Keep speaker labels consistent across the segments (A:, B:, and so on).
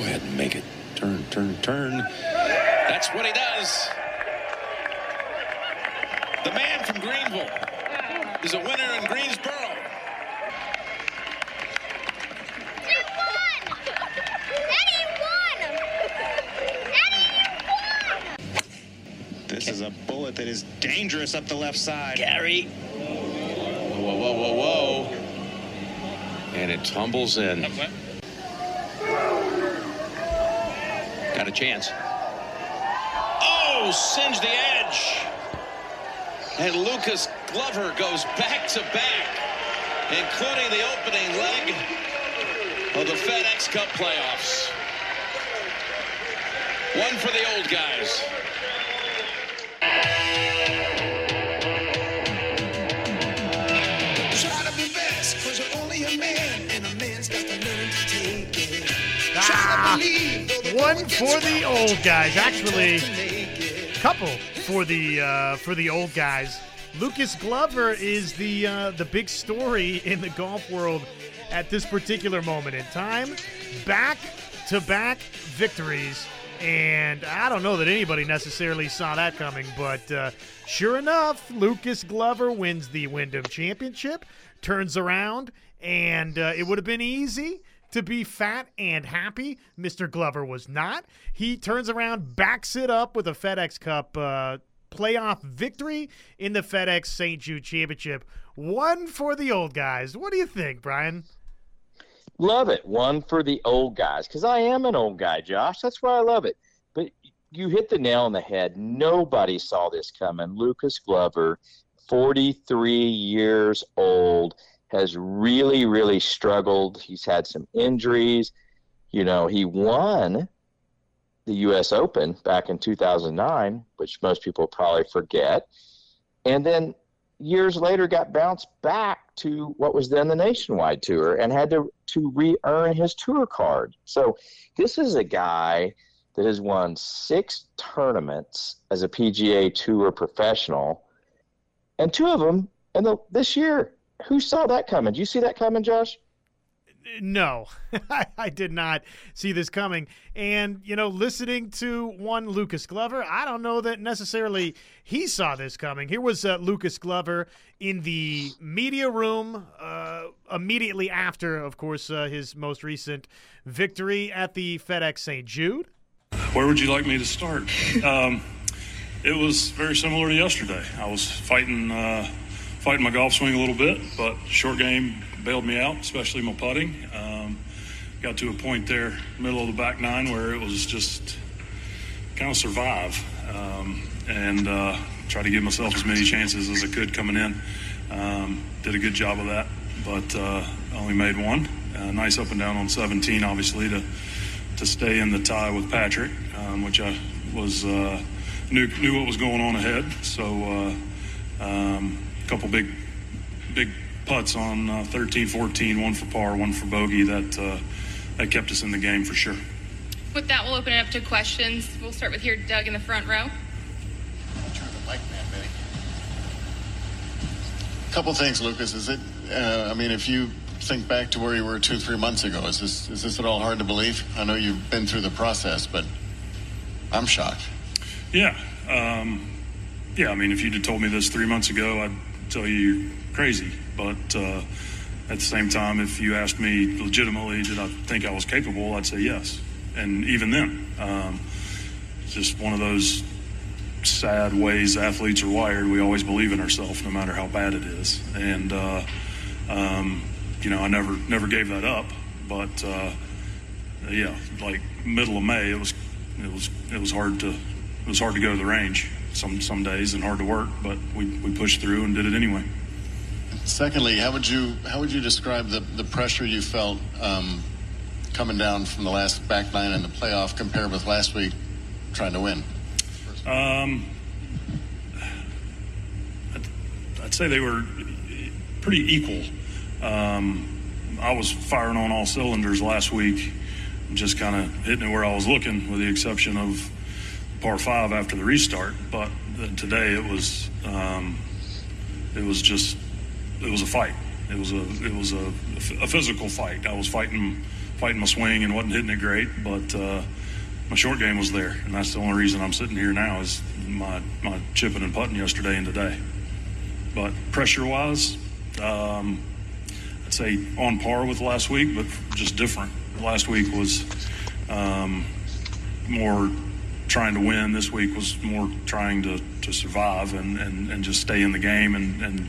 A: Go ahead and make it. Turn, turn, turn.
B: That's what he does. The man from Greenville is a winner in Greensboro.
C: This is a bullet that is dangerous up the left side.
B: Gary. Whoa, whoa, whoa, whoa, whoa. And it tumbles in. Got a chance. Oh, singe the edge. And Lucas Glover goes back to back, including the opening leg of the FedEx Cup playoffs. One for the old guys.
D: One for the old guys. Actually, couple for the uh, for the old guys. Lucas Glover is the uh, the big story in the golf world at this particular moment in time. Back to back victories, and I don't know that anybody necessarily saw that coming, but uh, sure enough, Lucas Glover wins the Wyndham Championship, turns around, and uh, it would have been easy to be fat and happy. Mr. Glover was not. He turns around, backs it up with a FedEx Cup uh, playoff victory in the FedEx St. Jude Championship. One for the old guys. What do you think, Brian?
E: Love it. One for the old guys because I am an old guy, Josh. That's why I love it. But you hit the nail on the head. Nobody saw this coming. Lucas Glover, 43 years old, has really, really struggled. He's had some injuries. You know, he won the U.S. Open back in 2009, which most people probably forget. And then years later got bounced back to what was then the nationwide tour and had to to re-earn his tour card. So this is a guy that has won six tournaments as a PGA Tour professional, and two of them in the this year. Who saw that coming? Did you see that coming, Josh?
D: No, I did not see this coming. And, you know, listening to one Lucas Glover, I don't know that necessarily he saw this coming. Here was uh, Lucas Glover in the media room uh, immediately after, of course, uh, his most recent victory at the FedEx St. Jude.
F: Where would you like me to start? Um, it was very similar to yesterday. I was fighting, uh, fighting my golf swing a little bit, but short game bailed me out, especially my putting. Um, got to a point there, middle of the back nine, where it was just kind of survive um, and uh, try to give myself as many chances as I could coming in. Um, did a good job of that, but uh, only made one. Uh, nice up and down on 17, obviously, to to stay in the tie with Patrick, um, which I was uh, knew knew what was going on ahead. So uh, um, couple big big putts on uh, 13, 14, one for par, one for bogey. That uh, that kept us in the game for sure.
G: With that, we'll open it up to questions. We'll start with here, Doug, in the front row.
H: A couple things, Lucas. Is it? Uh, I mean, if you think back to where you were two, three months ago, is this is this at all hard to believe? I know you've been through the process, but I'm shocked.
F: Yeah, um, yeah. I mean, if you'd have told me this three months ago, I'd tell you you're crazy. But uh, at the same time, if you asked me legitimately, did I think I was capable? I'd say yes. And even then, um, just one of those sad ways athletes are wired. We always believe in ourselves, no matter how bad it is. And uh, um, you know, I never never gave that up. But uh, yeah, like middle of May, it was it was it was hard to it was hard to go to the range some some days and hard to work, but we, we pushed through and did it anyway.
H: Secondly, how would you how would you describe the, the pressure you felt um, coming down from the last back nine in the playoff compared with last week trying to win?
F: Um, I'd, I'd say they were pretty equal. Um, I was firing on all cylinders last week, just kind of hitting it where I was looking, with the exception of par five after the restart. But today it was um, it was just it was a fight. It was a it was a, a physical fight. I was fighting fighting my swing and wasn't hitting it great, but uh, my short game was there, and that's the only reason I'm sitting here now is my my chipping and putting yesterday and today. But pressure wise, um, I'd say on par with last week, but just different. Last week was um, more trying to win. This week was more trying to, to survive and, and, and just stay in the game and, and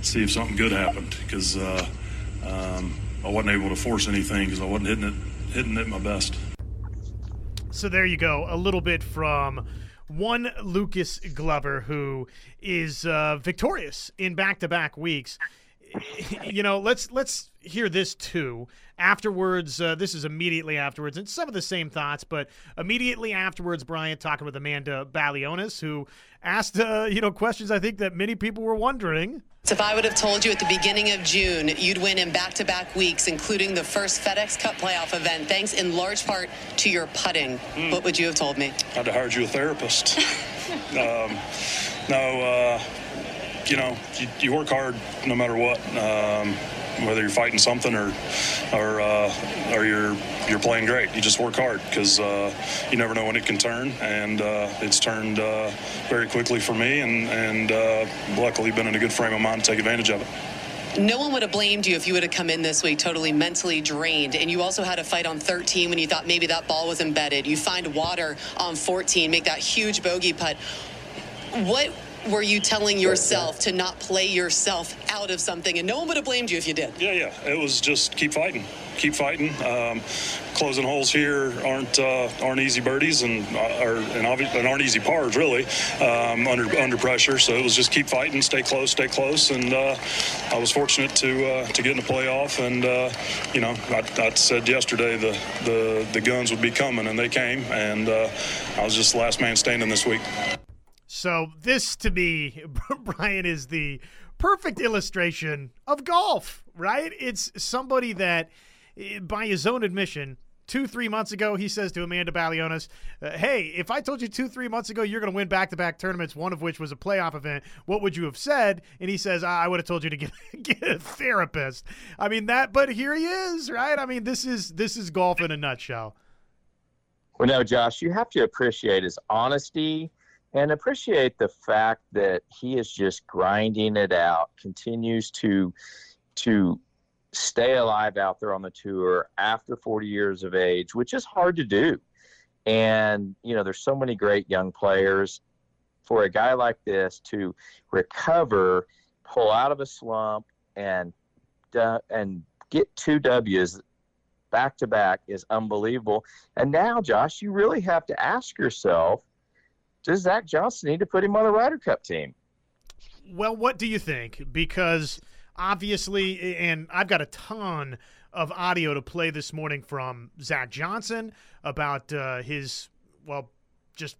F: see if something good happened because uh, um, I wasn't able to force anything because I wasn't hitting it hitting it my best.
D: So there you go, a little bit from one Lucas Glover who is uh, victorious in back-to-back weeks. You know, let's let's hear this too. Afterwards, uh, this is immediately afterwards, and some of the same thoughts, but immediately afterwards, Brian talking with Amanda Balionis, who asked uh, you know questions I think that many people were wondering.
I: So if I would have told you at the beginning of June you'd win in back-to-back weeks, including the first FedEx Cup playoff event, thanks in large part to your putting, mm. what would you have told me?
F: I'd have hired you a therapist. um, no, uh, you know, you, you, work hard no matter what. Um, whether you're fighting something or or uh, or you're you're playing great. You just work hard because uh, you never know when it can turn, and uh, it's turned uh, very quickly for me, and and uh, luckily been in a good frame of mind to take advantage of it.
I: No one would have blamed you if you would have come in this week totally mentally drained. And you also had a fight on 13 when you thought maybe that ball was embedded. You find water on 14, make that huge bogey putt. What were you telling yourself to not play yourself out of something? And no one would have blamed you if you did.
F: Yeah, yeah. It was just keep fighting, keep fighting. Um, closing holes here aren't uh, aren't easy birdies and uh, are and, obvi- and aren't easy pars really um, under under pressure. So it was just keep fighting, stay close, stay close. And uh, I was fortunate to uh, to get in the playoff. And uh, you know, I, I, said yesterday the, the the guns would be coming, and they came. And uh, I was just the last man standing this week.
D: So this to me, Brian is the perfect illustration of golf, right? It's somebody that, eh, by his own admission, two, three months ago, he says to Amanda Balionis, uh, Hey, if I told you two, three months ago you're going to win back to back tournaments, one of which was a playoff event, what would you have said? And he says, I would have told you to get, get a therapist. I mean, that, but here he is, right? I mean, this is, this is golf in a nutshell.
E: Well, no, Josh, you have to appreciate his honesty and appreciate the fact that he is just grinding it out, continues to to stay alive out there on the tour after 40 years of age, which is hard to do. And you know, there's so many great young players. For a guy like this to recover, pull out of a slump, and uh, and get two W's back to back is unbelievable. And now, Josh, you really have to ask yourself does Zach Johnson need to put him on the Ryder Cup team?
D: Well, what do you think? Because obviously, and I've got a ton of audio to play this morning from Zach Johnson about uh, his, well, just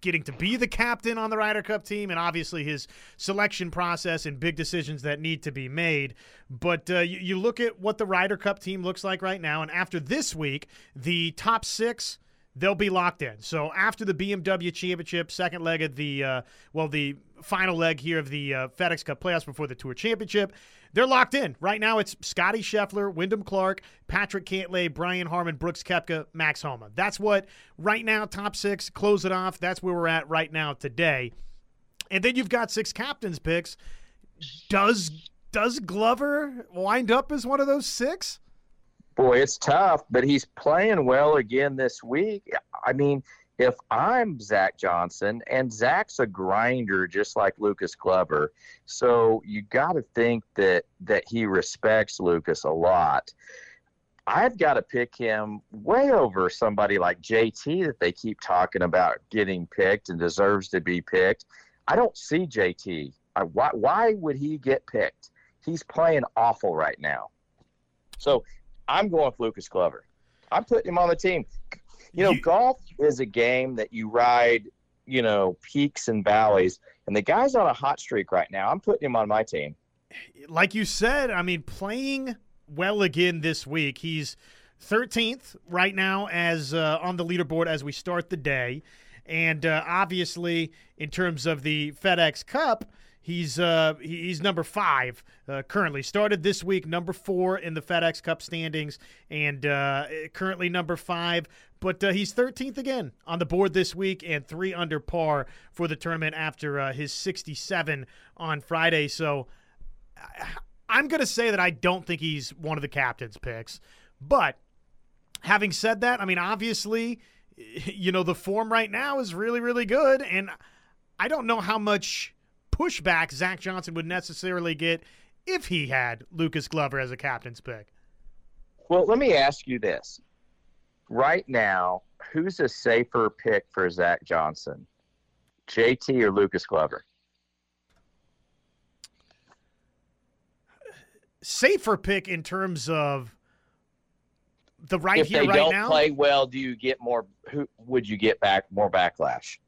D: getting to be the captain on the Ryder Cup team, and obviously his selection process and big decisions that need to be made. But uh, you, you look at what the Ryder Cup team looks like right now, and after this week, the top six they'll be locked in. So after the BMW Championship, second leg of the uh, well, the final leg here of the uh, FedEx Cup playoffs before the Tour Championship, they're locked in. Right now, it's Scotty Scheffler, Wyndham Clark, Patrick Cantlay, Brian Harman, Brooks Koepka, Max Homa. That's what right now top six close it off. That's where we're at right now today. And then you've got six captains picks. Does does Glover wind up as one of those six?
E: Boy, it's tough, but he's playing well again this week. I mean, if I'm Zach Johnson, and Zach's a grinder just like Lucas Glover, so you got to think that that he respects Lucas a lot. I've got to pick him way over somebody like JT that they keep talking about getting picked and deserves to be picked. I don't see JT. I, why, why would he get picked? He's playing awful right now. So I'm going with Lucas Glover. I'm putting him on the team. You know, you, golf is a game that you ride, you know, peaks and valleys. And the guy's on a hot streak right now. I'm putting him on my team.
D: Like you said, I mean, playing well again this week. He's 13th right now as uh, on the leaderboard as we start the day. And uh, obviously, in terms of the FedEx Cup, He's uh, he's number five uh, currently. Started this week number four in the FedEx Cup standings, and uh, currently number five. But uh, he's 13th again on the board this week, and three under par for the tournament after uh, his 67 on Friday. So I'm going to say that I don't think he's one of the captain's picks. But having said that, I mean, obviously, you know, the form right now is really, really good, and I don't know how much pushback Zach Johnson would necessarily get if he had Lucas Glover as a captain's pick.
E: Well, let me ask you this. Right now, who's a safer pick for Zach Johnson? JT or Lucas Glover?
D: Safer pick in terms of the right
E: if
D: here,
E: they
D: right
E: don't
D: now.
E: play well, do you get more? Who would you get back more backlash?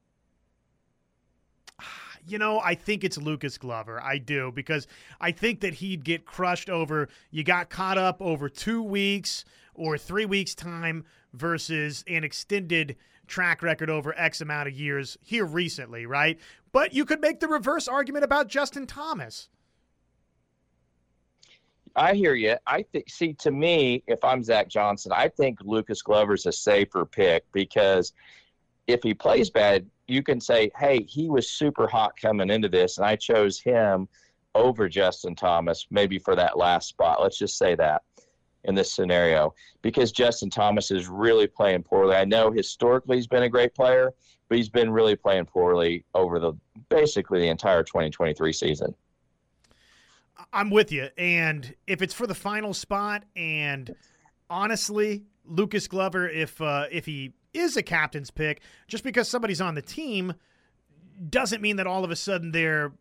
D: You know, I think it's Lucas Glover. I do because I think that he'd get crushed over. You got caught up over two weeks or three weeks' time versus an extended track record over X amount of years here recently, right? But you could make the reverse argument about Justin Thomas.
E: I hear you. I think. See, to me, if I'm Zach Johnson, I think Lucas Glover's a safer pick because if he plays bad, you can say, "Hey, he was super hot coming into this, and I chose him over Justin Thomas, maybe for that last spot." Let's just say that in this scenario because Justin Thomas is really playing poorly. I know historically he's been a great player, but he's been really playing poorly over the basically the entire 2023 season.
D: I'm with you. And if it's for the final spot, and honestly, Lucas Glover, if uh, if he is a captain's pick, just because somebody's on the team doesn't mean that all of a sudden they're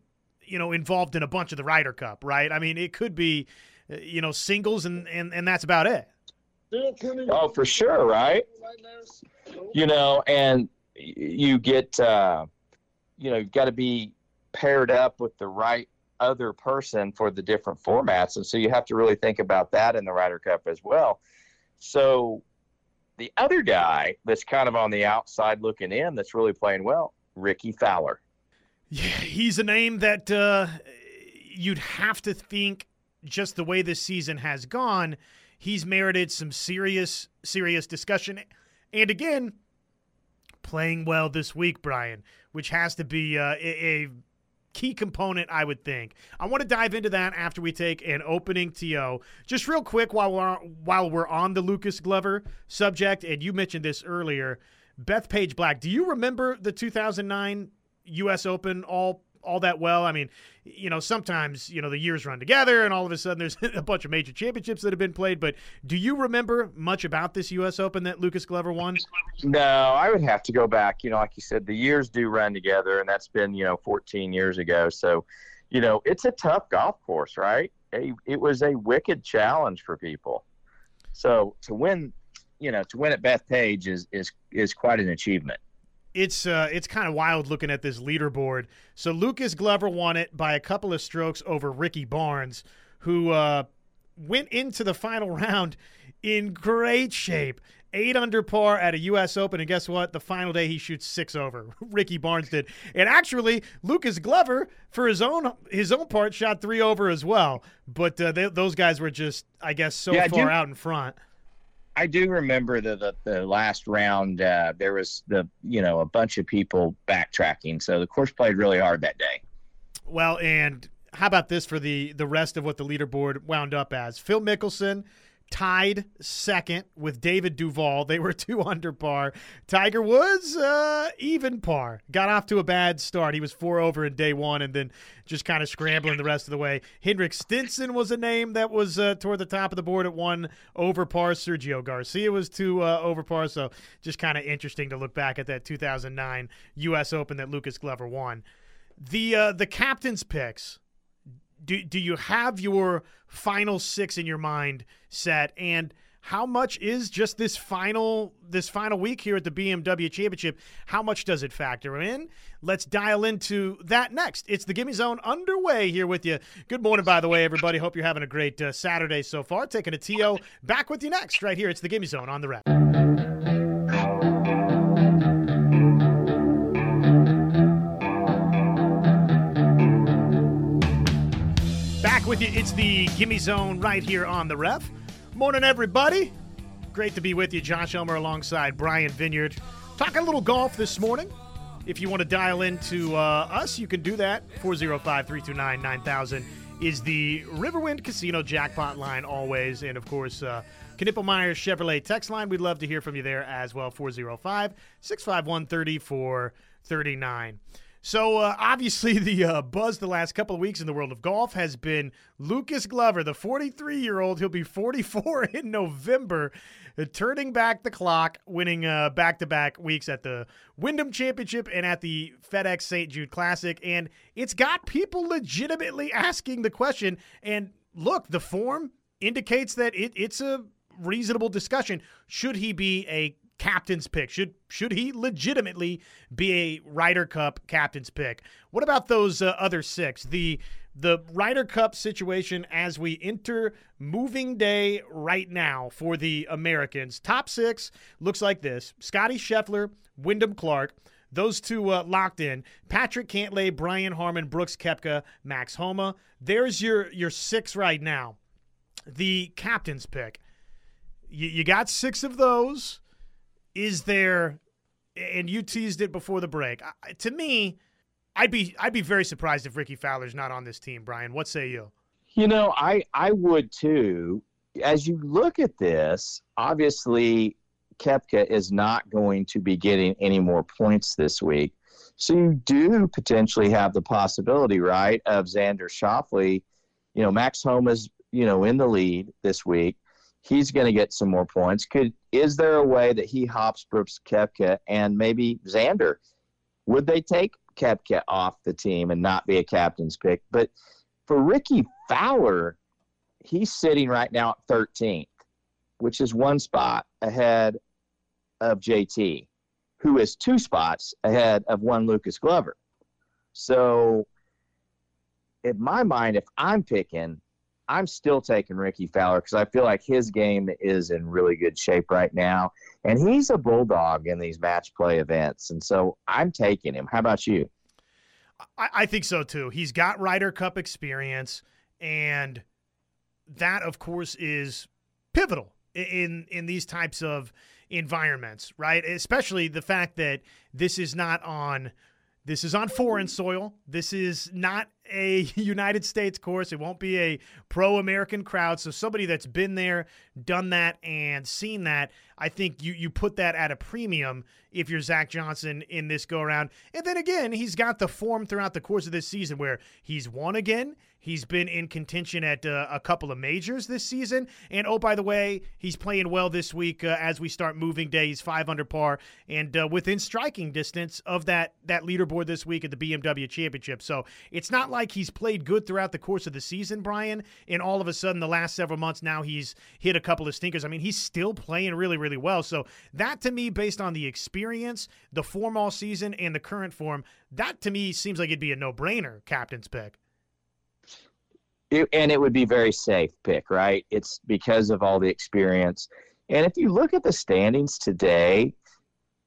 D: you know involved in a bunch of the Ryder Cup, right? I mean, it could be uh, you know singles, and and and that's about it.
E: Oh, for sure, right? You know, and you get, uh, you know, you've got to be paired up with the right other person for the different formats. And so you have to really think about that in the Ryder Cup as well. So the other guy that's kind of on the outside looking in that's really playing well, Rickie Fowler.
D: Yeah, he's a name that uh, you'd have to think just the way this season has gone, he's merited some serious, serious discussion. And again, playing well this week, Brian, which has to be uh, a, a key component, I would think. I want to dive into that after we take an opening TO. Just real quick, while we're while we're on the Lucas Glover subject, and you mentioned this earlier, Bethpage Black. Do you remember the 2009 U.S. Open all all that well? I mean, you know, sometimes you know the years run together, and all of a sudden there's a bunch of major championships that have been played. But do you remember much about this U.S. Open that Lucas Glover won?
E: No, I would have to go back. You know, like you said, the years do run together, and that's been you know 14 years ago. So, you know, it's a tough golf course, right? It was a wicked challenge for people. So to win, you know, to win at Bethpage is is is quite an achievement
D: it's uh, it's kind of wild looking at this leaderboard. So Lucas Glover won it by a couple of strokes over Ricky Barnes, who uh, went into the final round in great shape. Eight under par at a U.S. Open, and guess what? The final day he shoots six over. Ricky Barnes did, and actually Lucas Glover, for his own his own part, shot three over as well. But uh, they, those guys were just, I guess, so yeah, far out in front.
E: I do remember the the, the last round. Uh, there was the you know a bunch of people backtracking, so the course played really hard that day.
D: Well, and how about this for the the rest of what the leaderboard wound up as? Phil Mickelson tied second with David Duval. They were two under par. Tiger Woods, uh, even par. Got off to a bad start. He was four over in day one and then just kind of scrambling the rest of the way. Henrik Stenson was a name that was uh, toward the top of the board at one over par. Sergio Garcia was two uh, over par. So just kind of interesting to look back at that 2009 U.S. Open that Lucas Glover won. The uh, the captain's picks do do you have your final six in your mind set and how much is just this final this final week here at the BMW Championship? How much does it factor in? Let's dial into that next. It's the Gimme Zone underway here with you. Good morning, by the way, everybody. Hope you're having a great uh, Saturday so far. Taking a TO back with you next, right here. It's the Gimme Zone on the rep. with you. It's the Gimme Zone right here on the ref. Morning, everybody. Great to be with you. Josh Elmer alongside Brian Vineyard. Talking a little golf this morning. If you want to dial into uh, us, you can do that. 405 329 9000 is the Riverwind Casino jackpot line always. And of course, uh, Knippelmeyer Chevrolet text line. We'd love to hear from you there as well. 405 651 3439. So uh, obviously, the uh, buzz the last couple of weeks in the world of golf has been Lucas Glover, the 43-year-old. He'll be 44 in November, uh, turning back the clock, winning uh, back-to-back weeks at the Wyndham Championship and at the FedEx St. Jude Classic, and it's got people legitimately asking the question. And look, the form indicates that it, it's a reasonable discussion. Should he be a captain's pick? Should should he legitimately be a Ryder Cup captain's pick? What about those uh, other six? The the Ryder Cup situation as we enter moving day right now for the Americans. Top six looks like this: Scotty Scheffler, Wyndham Clark. Those two uh, locked in. Patrick Cantlay, Brian Harman, Brooks Koepka, Max Homa. There's your your six right now. The captain's pick. You, you got six of those is there and you teased it before the break. To me, I'd be I'd be very surprised if Rickie Fowler's not on this team, Brian. What say you?
E: You know, I I would too. As you look at this, obviously Koepka is not going to be getting any more points this week. So you do potentially have the possibility, right, of Xander Schauffele. You know, Max Homa's, you know, in the lead this week he's going to get some more points. Could is there a way that he hops Brooks Koepka and maybe Xander? Would they take Koepka off the team and not be a captain's pick? But for Rickie Fowler, he's sitting right now at 13th, which is one spot ahead of JT, who is two spots ahead of one Lucas Glover. So, in my mind, if I'm picking, I'm still taking Rickie Fowler because I feel like his game is in really good shape right now. And he's a bulldog in these match play events. And so I'm taking him. How about you?
D: I, I think so too. He's got Ryder Cup experience. And that, of course, is pivotal in in these types of environments, right? Especially the fact that this is not on this is on foreign soil. This is not a United States course. It won't be a pro American crowd. So somebody that's been there, done that, and seen that, I think you you put that at a premium if you're Zach Johnson in this go around. And then again, he's got the form throughout the course of this season where he's won again. He's been in contention at uh, a couple of majors this season. And oh, by the way, he's playing well this week uh, as we start moving day. He's five under par and uh, within striking distance of that that leaderboard this week at the BMW Championship. So it's not like he's played good throughout the course of the season, Brian. And all of a sudden, the last several months now he's hit a couple of stinkers. I mean, he's still playing really, really well. So that to me, based on the experience, the form all season, and the current form, that to me seems like it'd be a no brainer captain's pick.
E: It, and it would be very safe pick, right? It's because of all the experience. And if you look at the standings today,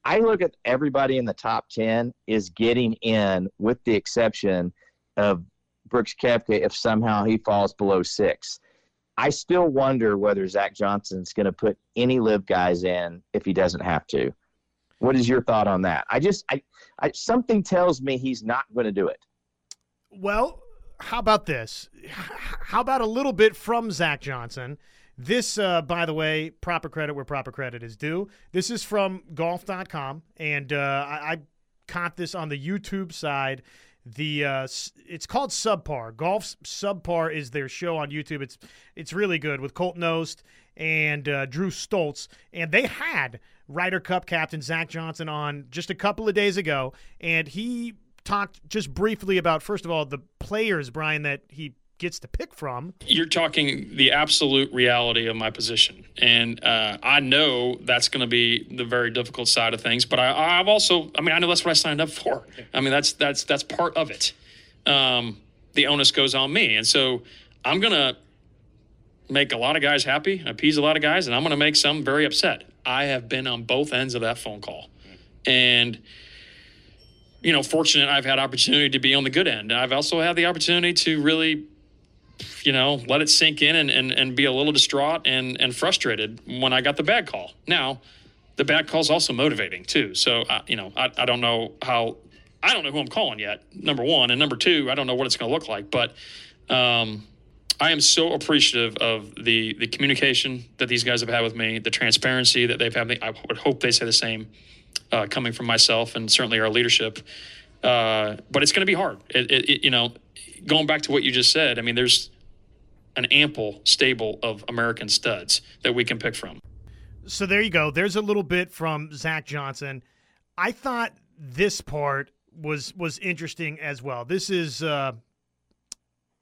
E: I look at everybody in the top 10 is getting in with the exception of Brooks Koepka if somehow he falls below six. I still wonder whether Zach Johnson's going to put any LIV guys in if he doesn't have to. What is your thought on that? I just, I, I something tells me he's not going to do it.
D: Well, how about this? How about a little bit from Zach Johnson? This, uh, by the way, proper credit where proper credit is due. This is from golf.com, and uh, I, I caught this on the YouTube side. The uh, it's called Subpar. Golf's Subpar is their show on YouTube. It's it's really good with Colt Knost and uh, Drew Stoltz, and they had Ryder Cup captain Zach Johnson on just a couple of days ago, and he talked just briefly about first of all the players, Brian, that he gets to pick from.
J: You're talking the absolute reality of my position, and uh, I know that's going to be the very difficult side of things. But I, have also, I mean, I know that's what I signed up for. I mean, that's that's that's part of it. Um, the onus goes on me, and so I'm going to make a lot of guys happy, appease a lot of guys, and I'm going to make some very upset. I have been on both ends of that phone call, and you know, fortunate I've had opportunity to be on the good end. I've also had the opportunity to really you know, let it sink in and, and, and be a little distraught and, and frustrated when I got the bad call. Now, the bad call is also motivating too. So, uh, you know, I, I don't know how, I don't know who I'm calling yet, number one. And number two, I don't know what it's going to look like. But um, I am so appreciative of the, the communication that these guys have had with me, the transparency that they've had. I would hope they say the same uh, coming from myself and certainly our leadership. Uh, but it's going to be hard. It, it, it, you know, going back to what you just said, I mean, there's an ample stable of American studs that we can pick from.
D: So there you go. There's a little bit from Zach Johnson. I thought this part was was interesting as well. This is uh,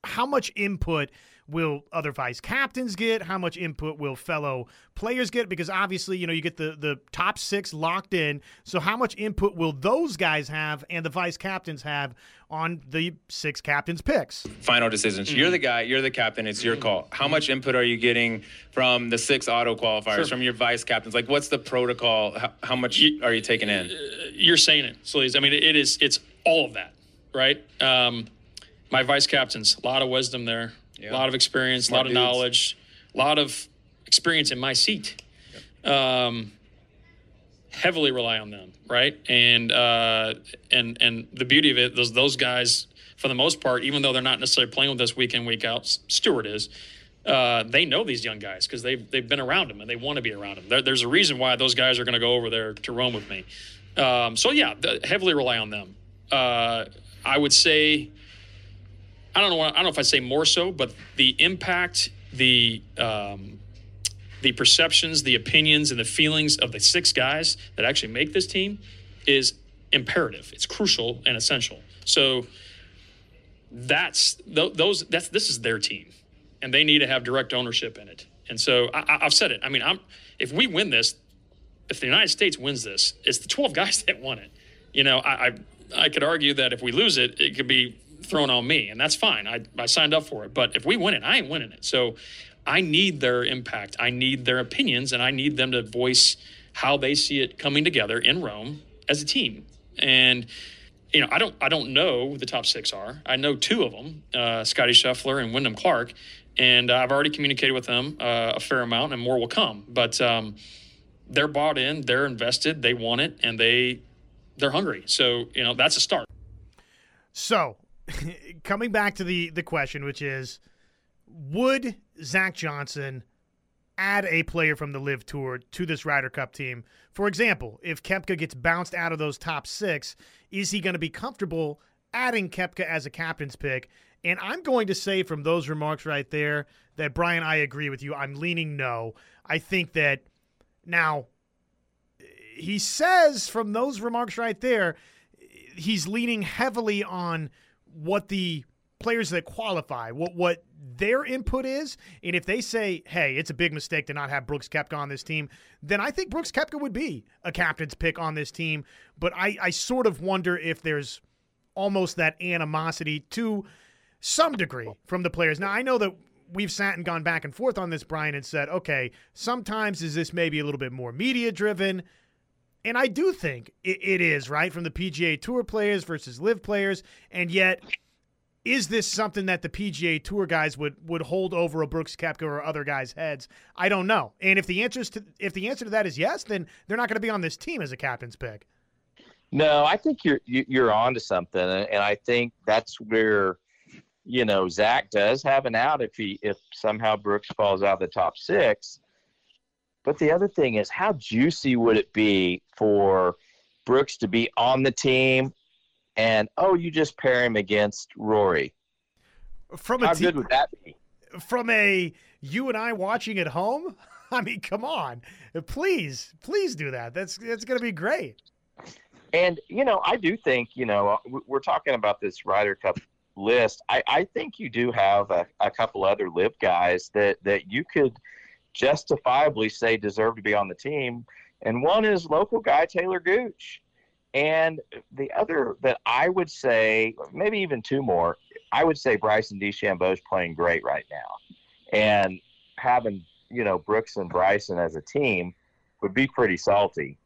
D: how much input will other vice captains get? How much input will fellow players get? Because obviously, you know, you get the the top six locked in. So how much input will those guys have and the vice captains have on the six captains picks?
K: Final decisions. Mm-hmm. You're the guy. You're the captain. It's your call. How much input are you getting from the six auto qualifiers, sure. from your vice captains? Like, what's the protocol? How, how much you, are you taking in? Uh,
J: you're saying it, Sleaze. I mean, it is. It's all of that, right? Um, my vice captains, a lot of wisdom there a lot of experience, a lot of dudes. knowledge, a lot of experience in my seat. Yep. Um, heavily rely on them, right? And uh, and and the beauty of it, those those guys, for the most part, even though they're not necessarily playing with us week in week out, Stewart is. Uh, they know these young guys because they've they've been around them and they want to be around them. There, there's a reason why those guys are going to go over there to Rome with me. Um, so yeah, heavily rely on them. Uh, I would say I don't know. I don't know if I say more so, but the impact, the um, the perceptions, the opinions, and the feelings of the six guys that actually make this team is imperative. It's crucial and essential. So that's those. That's this is their team, and they need to have direct ownership in it. And so I, have said it. I mean, I'm if we win this, if the United States wins this, it's the 12 guys that won it. You know, I, I I could argue that if we lose it, it could be thrown on me, and that's fine. I, I signed up for it. But if we win it, I ain't winning it. So I need their impact. I need their opinions, and I need them to voice how they see it coming together in Rome as a team. And you know, I don't I don't know who the top six are. I know two of them, uh, Scotty Scheffler and Wyndham Clark, and I've already communicated with them uh, a fair amount, and more will come. But um, they're bought in, they're invested, they want it, and they they're hungry. So you know, that's a start.
D: So coming back to the the question, which is, would Zach Johnson add a player from the LIV Tour to this Ryder Cup team? For example, if Koepka gets bounced out of those top six, is he going to be comfortable adding Koepka as a captain's pick? And I'm going to say from those remarks right there that Brian, I agree with you. I'm leaning no. I think that now he says from those remarks right there, he's leaning heavily on what the players that qualify, what what their input is, and if they say, "Hey, it's a big mistake to not have Brooks Koepka on this team," then I think Brooks Koepka would be a captain's pick on this team. But I, I sort of wonder if there's almost that animosity to some degree from the players. Now I know that we've sat and gone back and forth on this, Brian, and said, okay, sometimes is this maybe a little bit more media driven? And I do think it, it is, right? From the PGA Tour players versus LIV players. And yet, is this something that the PGA Tour guys would would hold over a Brooks Koepka or other guys' heads? I don't know. And if the answer to if the answer to that is yes, then they're not going to be on this team as a captain's pick.
E: No, I think you're you're on to something, and I think that's where you know Zach does have an out if he if somehow Brooks falls out of the top six. But the other thing is, how juicy would it be for Brooks to be on the team and, oh, you just pair him against Rory?
D: From a
E: how te- good would that be?
D: From a you and I watching at home? I mean, come on. Please, please do that. That's that's going to be great.
E: And, you know, I do think, you know, uh, we're talking about this Ryder Cup list. I, I think you do have a, a couple other LIV guys that, that you could – justifiably say deserve to be on the team. And one is local guy Taylor Gooch. And the other that I would say, maybe even two more, I would say Bryson DeChambeau is playing great right now. And having, you know, Brooks and Bryson as a team would be pretty salty.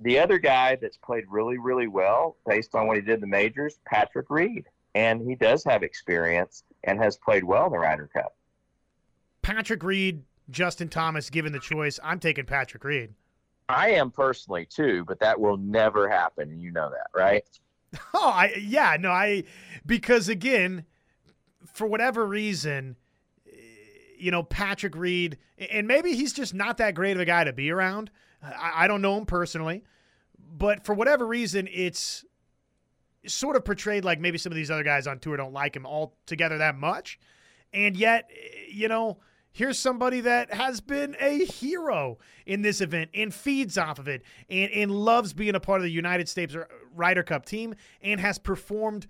E: The other guy that's played really, really well based on what he did in the majors, Patrick Reed. and he does have experience and has played well in the Ryder Cup.
D: Patrick Reed, Justin Thomas, given the choice, I'm taking Patrick Reed.
E: I am personally too, but that will never happen. You know that, right?
D: Oh, I yeah, no, I because again, for whatever reason, eh, you know, Patrick Reed, and maybe he's just not that great of a guy to be around. I, I don't know him personally, but for whatever reason, it's sort of portrayed like maybe some of these other guys on tour don't like him all together that much. And yet, eh, you know, here's somebody that has been a hero in this event and feeds off of it and, and loves being a part of the United States Ryder Cup team and has performed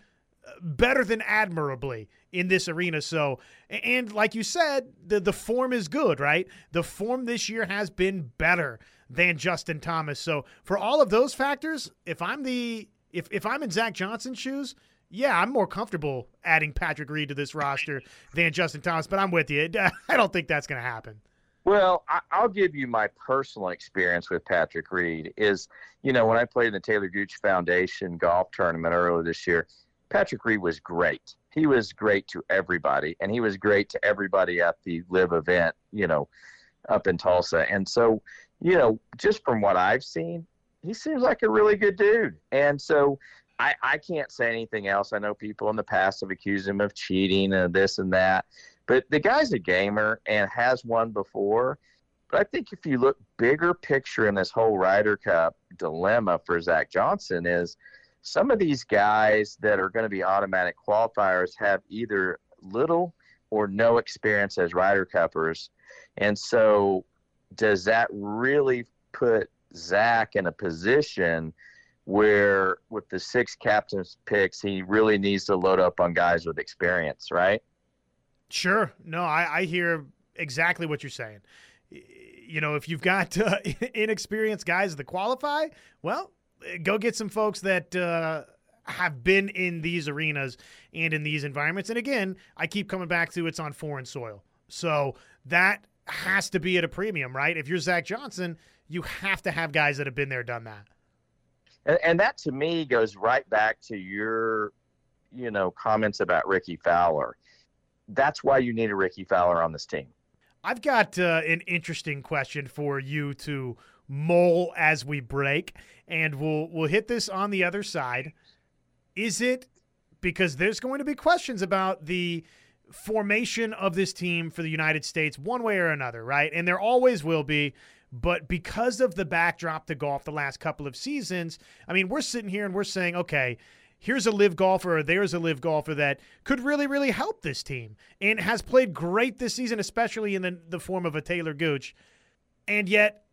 D: uh, better than admirably in this arena. So, and like you said, the the form is good, right? The form this year has been better than Justin Thomas. So, for all of those factors, if I'm the if if I'm in Zach Johnson's shoes, yeah, I'm more comfortable adding Patrick Reed to this roster than Justin Thomas. But I'm with you. I don't think that's going to happen.
E: Well, I, will give you my personal experience with Patrick Reed. Is you know when I played in the Taylor Gooch Foundation golf tournament earlier this year, Patrick Reed was great. He was great to everybody, and he was great to everybody at the LIV event. You know, up in Tulsa, and so you know just from what I've seen, he seems like a really good dude. And so I, I can't say anything else. I know people in the past have accused him of cheating and this and that. But the guy's a gamer and has won before. But I think if you look bigger picture in this whole Ryder Cup dilemma for Zach Johnson is some of these guys that are going to be automatic qualifiers have either little or no experience as Ryder Cuppers. And so does that really put Zach in a position where with the six captains picks, he really needs to load up on guys with experience, right?
D: Sure. No, I, I hear exactly what you're saying. You know, if you've got uh, inexperienced guys that qualify, well, go get some folks that uh, have been in these arenas and in these environments. And again, I keep coming back to it's on foreign soil. So that has to be at a premium, right? If you're Zach Johnson, you have to have guys that have been there, done that.
E: And, and that to me goes right back to your, you know, comments about Rickie Fowler. That's why you need a Rickie Fowler on this team.
D: I've got uh, an interesting question for you to mull as we break, and we'll we'll hit this on the other side. Is it because there's going to be questions about the formation of this team for the United States, one way or another, right? And there always will be. But because of the backdrop to golf the last couple of seasons, I mean, we're sitting here and we're saying, okay, here's a LIV golfer or there's a LIV golfer that could really, really help this team and has played great this season, especially in the, the form of a Taylor Gooch. And yet,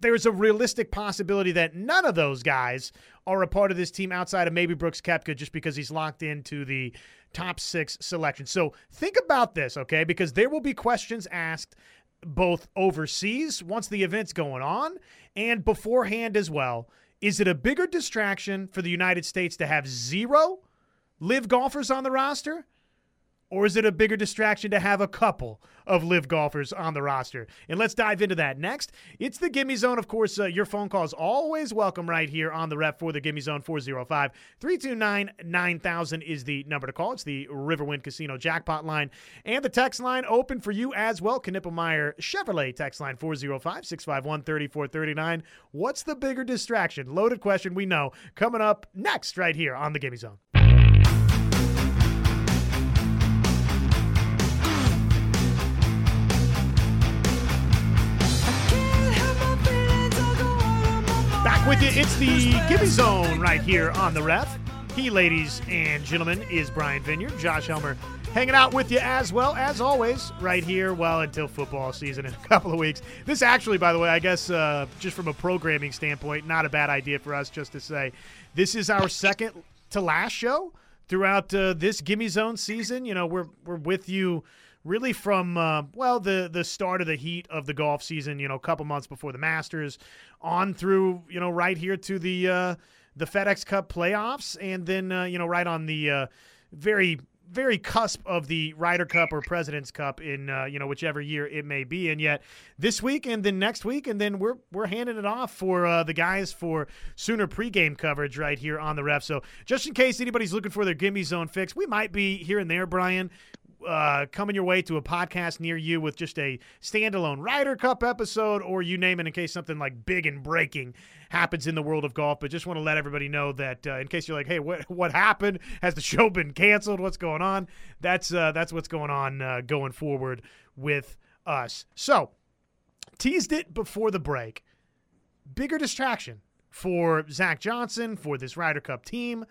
D: there's a realistic possibility that none of those guys are a part of this team outside of maybe Brooks Koepka just because he's locked into the top six selection. So think about this, okay? Because there will be questions asked both overseas once the event's going on and beforehand as well. Is it a bigger distraction for the United States to have zero LIV golfers on the roster? Or is it a bigger distraction to have a couple of LIV golfers on the roster? And let's dive into that next. It's the Gimme Zone. Of course, uh, your phone call is always welcome right here on the rep for the Gimme Zone 405 329 9000 is the number to call. It's the Riverwind Casino jackpot line. And the text line open for you as well. Knippelmeyer Chevrolet text line 405 651 3439. What's the bigger distraction? Loaded question, we know. Coming up next right here on the Gimme Zone. With you. It's the Gimme Zone right here on the ref. He, ladies and gentlemen, is Brian Vineyard. Josh Helmer hanging out with you as well, as always, right here, well, until football season in a couple of weeks. This actually, by the way, I guess uh, just from a programming standpoint, not a bad idea for us just to say this is our second to last show throughout uh, this Gimme Zone season. You know, we're, we're with you – really from uh, well the the start of the heat of the golf season. You know, a couple months before the Masters, on through you know right here to the uh, the FedEx Cup playoffs, and then uh, you know right on the uh, very very cusp of the Ryder Cup or President's Cup in uh, you know whichever year it may be, and yet this week and then next week, and then we're we're handing it off for uh, the guys for Sooner pregame coverage right here on the ref. So just in case anybody's looking for their gimme zone fix, we might be here and there, Brian. Uh, coming your way to a podcast near you with just a standalone Ryder Cup episode, or you name it, in case something like big and breaking happens in the world of golf. But just want to let everybody know that uh, in case you're like, hey, what what happened? Has the show been canceled? What's going on? That's uh, that's what's going on uh, going forward with us. So teased it before the break. Bigger distraction for Zach Johnson for this Ryder Cup team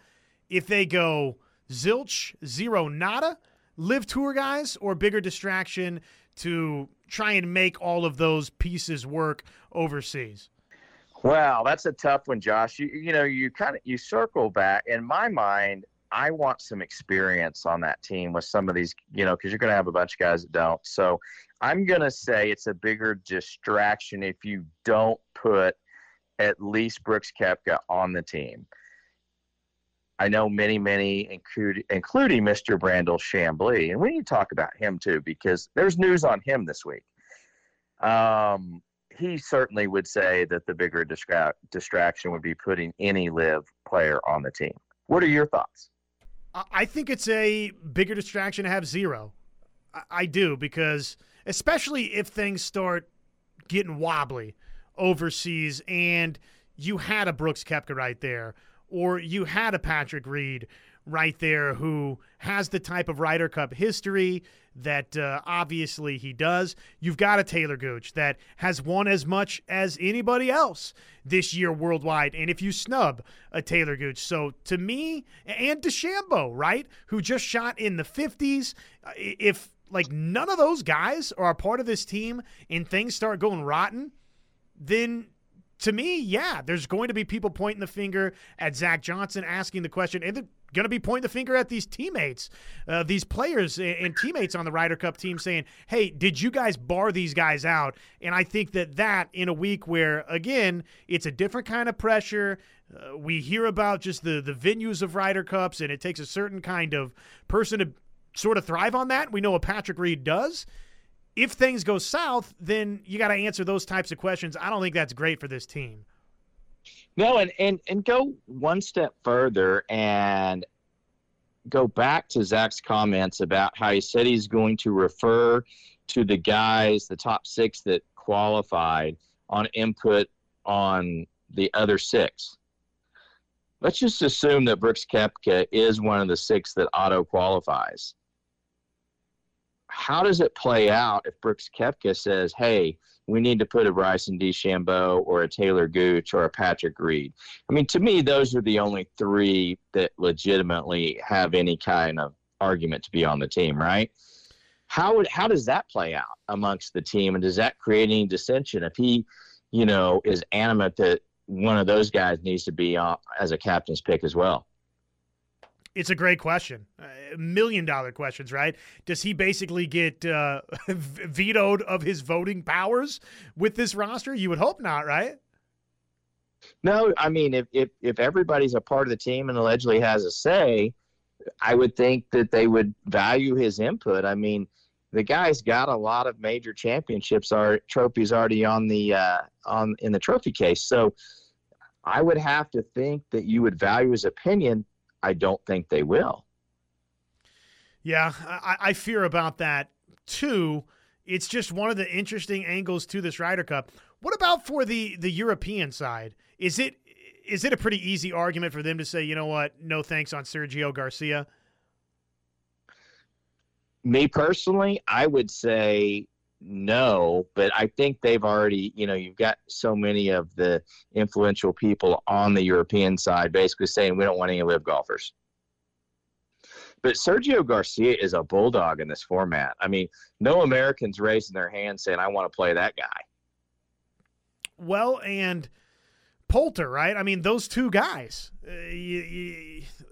D: if they go zilch zero nada LIV tour guys or bigger distraction to try and make all of those pieces work overseas?
E: Well, that's a tough one, Josh. You, you know, you kind of you circle back. In my mind, I want some experience on that team with some of these, you know, because you're going to have a bunch of guys that don't. So I'm going to say it's a bigger distraction if you don't put at least Brooks Koepka on the team. I know many, many, including, Mr. Brandel Chamblee, and we need to talk about him too because there's news on him this week. Um, he certainly would say that the bigger distra- distraction would be putting any LIV player on the team. What are your thoughts?
D: I think it's a bigger distraction to have zero. I do because, especially if things start getting wobbly overseas and you had a Brooks Koepka right there or you had a Patrick Reed right there who has the type of Ryder Cup history that uh, obviously he does. You've got a Talor Gooch that has won as much as anybody else this year worldwide. And if you snub a Talor Gooch, so to me, and DeChambeau, right, who just shot in the 50s, uh, if like none of those guys are a part of this team and things start going rotten, then to me, yeah, there's going to be people pointing the finger at Zach Johnson, asking the question, and they're going to be pointing the finger at these teammates, uh, these players and teammates on the Ryder Cup team, saying, "Hey, did you guys bar these guys out?" And I think that that in a week where again it's a different kind of pressure. Uh, we hear about just the the venues of Ryder Cups, and it takes a certain kind of person to sort of thrive on that. We know what Patrick Reed does if things go south, then you got to answer those types of questions. I don't think that's great for this team.
E: No, and, and and go one step further and go back to Zach's comments about how he said he's going to refer to the guys, the top six that qualified on input on the other six. Let's just assume that Brooks Koepka is one of the six that auto qualifies how does it play out if Brooks Koepka says, "Hey, we need to put a Bryson DeChambeau or a Talor Gooch or a Patrick Reed"? I mean, to me, those are the only three that legitimately have any kind of argument to be on the team, right? How would how does that play out amongst the team, and does that create any dissension if he, you know, is animate that one of those guys needs to be as a captain's pick as well?
D: It's a great question. Uh, million dollar questions, right? Does he basically get uh, vetoed of his voting powers with this roster? You would hope not, right?
E: No, I mean, if, if, if everybody's a part of the team and allegedly has a say, I would think that they would value his input. I mean, the guy's got a lot of major championships or trophies already on the uh, on in the trophy case. So I would have to think that you would value his opinion I don't think they will.
D: Yeah, I, I fear about that too. It's just one of the interesting angles to this Ryder Cup. What about for the the European side? Is it is it a pretty easy argument for them to say, you know what, no thanks on Sergio Garcia?
E: Me personally, I would say no, but I think they've already, you know, you've got so many of the influential people on the European side basically saying we don't want any LIV golfers. But Sergio Garcia is a bulldog in this format. I mean, no Americans raising their hands saying, I want to play that guy.
D: Well, and Poulter, right? I mean, those two guys, uh,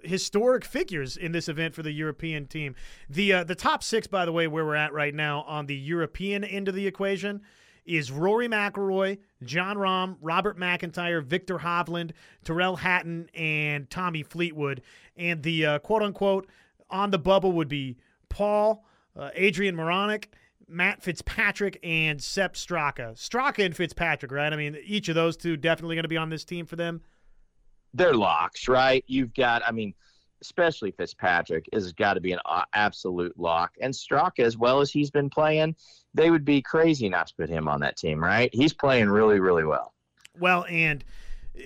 D: historic figures in this event for the European team. The uh, the top six, by the way, where we're at right now on the European end of the equation is Rory McIlroy, Jon Rahm, Robert McIntyre, Viktor Hovland, Tyrrell Hatton, and Tommy Fleetwood. And the uh, quote unquote on the bubble would be Paul, uh, Adrian Meronk, Matt Fitzpatrick, and Sepp Straka. Straka and Fitzpatrick, right? I mean, each of those two definitely going to be on this team for them.
E: They're locks, right? You've got, I mean, especially Fitzpatrick has got to be an absolute lock. And Straka, as well as he's been playing, they would be crazy not to put him on that team, right? He's playing really, really well.
D: Well, and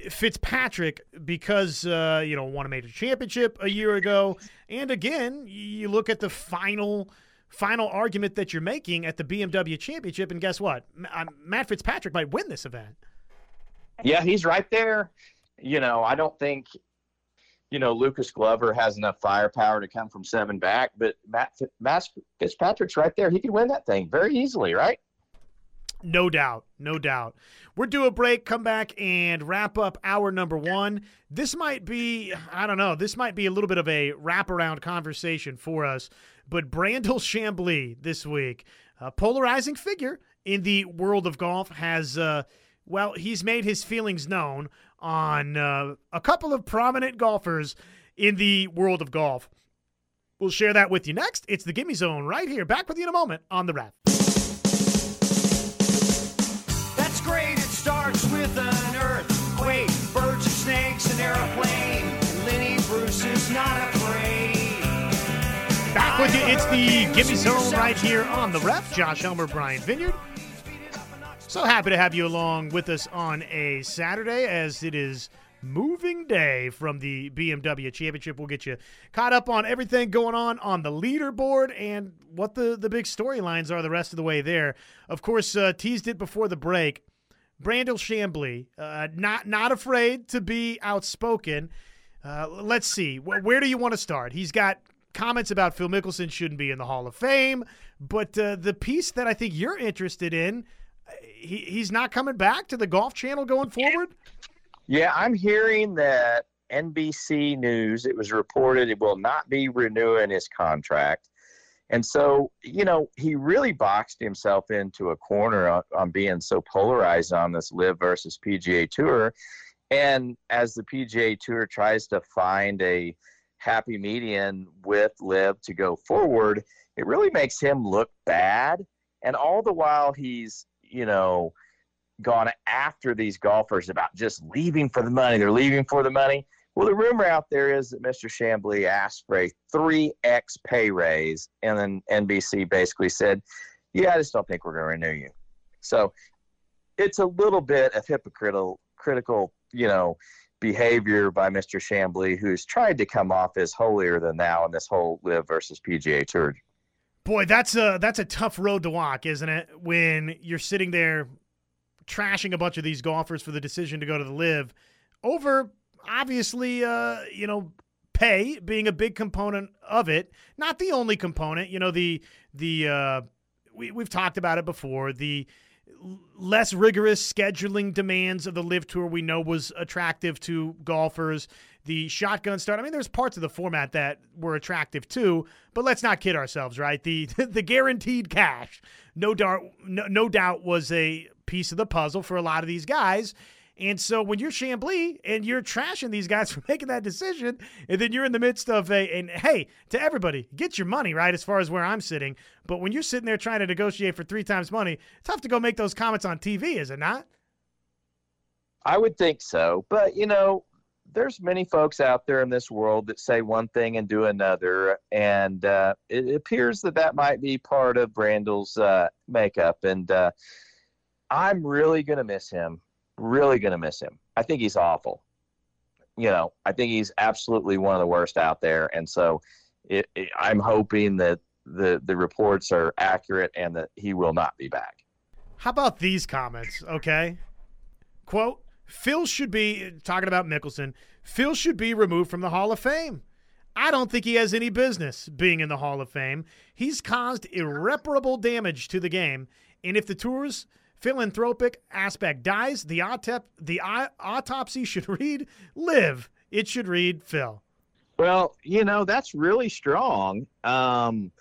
D: Fitzpatrick, because uh, you know won a major championship a year ago, and again, you look at the final final argument that you're making at the BMW Championship, and guess what? Uh, Matt Fitzpatrick might win this event.
E: Yeah, he's right there. You know, I don't think you know Lucas Glover has enough firepower to come from seven back, but Matt, Matt Fitzpatrick's right there. He could win that thing very easily, right?
D: No doubt. No doubt. We're due a break, come back and wrap up hour number one. This might be, I don't know, this might be a little bit of a wraparound conversation for us. But Brandel Chamblee this week, a polarizing figure in the world of golf, has, uh, well, he's made his feelings known on uh, a couple of prominent golfers in the world of golf. We'll share that with you next. It's the Gimme Zone right here. Back with you in a moment on the wrap. That's great.
L: It starts with an earthquake, birds and snakes, an airplane. Lenny Bruce is not afraid.
D: With you. It's the Gimme Zone right here on the ref. Josh Elmer, Brian Vineyard. So happy to have you along with us on a Saturday as it is moving day from the BMW Championship. We'll get you caught up on everything going on on the leaderboard and what the, the big storylines are the rest of the way there. Of course, uh, teased it before the break. Brandel Chamblee, uh, not not afraid to be outspoken. Uh, let's see, where, do you want to start? He's got comments about Phil Mickelson shouldn't be in the Hall of Fame, but uh, the piece that I think you're interested in, he, he's not coming back to the Golf Channel going forward.
E: Yeah, I'm hearing that NBC News. It was reported it will not be renewing his contract. And so, you know, he really boxed himself into a corner on, on, being so polarized on this LIV versus PGA Tour. And as the PGA Tour tries to find a happy median with LIV to go forward, it really makes him look bad. And all the while he's, you know, gone after these golfers about just leaving for the money. They're leaving for the money. Well, the rumor out there is that Mr. Chamblee asked for a 3x pay raise, and then NBC basically said, Yeah, I just don't think we're going to renew you. So it's a little bit of hypocritical, critical, you know, behavior by Mr. Chamblee, who's tried to come off as holier than thou in this whole LIV versus PGA tour.
D: Boy, that's a that's a tough road to walk, isn't it? When you're sitting there trashing a bunch of these golfers for the decision to go to the LIV over obviously, uh, you know, pay being a big component of it. Not the only component. You know, the the uh, we we've talked about it before. The less rigorous scheduling demands of the LIV tour we know was attractive to golfers. The shotgun start i mean there's parts of the format that were attractive too but let's not kid ourselves right? The the guaranteed cash no doubt no, no doubt was a piece of the puzzle for a lot of these guys and so when you're Chamblee and you're trashing these guys for making that decision, and then you're in the midst of a, and hey, to everybody, get your money, right? As far as where I'm sitting. But when you're sitting there trying to negotiate for three times money, tough to go make those comments on TV, is it not?
E: I would think so. But, you know, there's many folks out there in this world that say one thing and do another. And uh, it appears that that might be part of Brandel's uh, makeup. And uh, I'm really going to miss him really going to miss him. I think he's awful. You know, I think he's absolutely one of the worst out there. And so it, it, I'm hoping that the, the reports are accurate and that he will not be back.
D: How about these comments? Okay. Quote Phil should be, talking about Mickelson, Phil should be removed from the Hall of Fame. I don't think he has any business being in the Hall of Fame. He's caused irreparable damage to the game. And if the tours philanthropic aspect dies, the, the autopsy should read LIV. It should read Phil.
E: Well, you know, that's really strong. Um,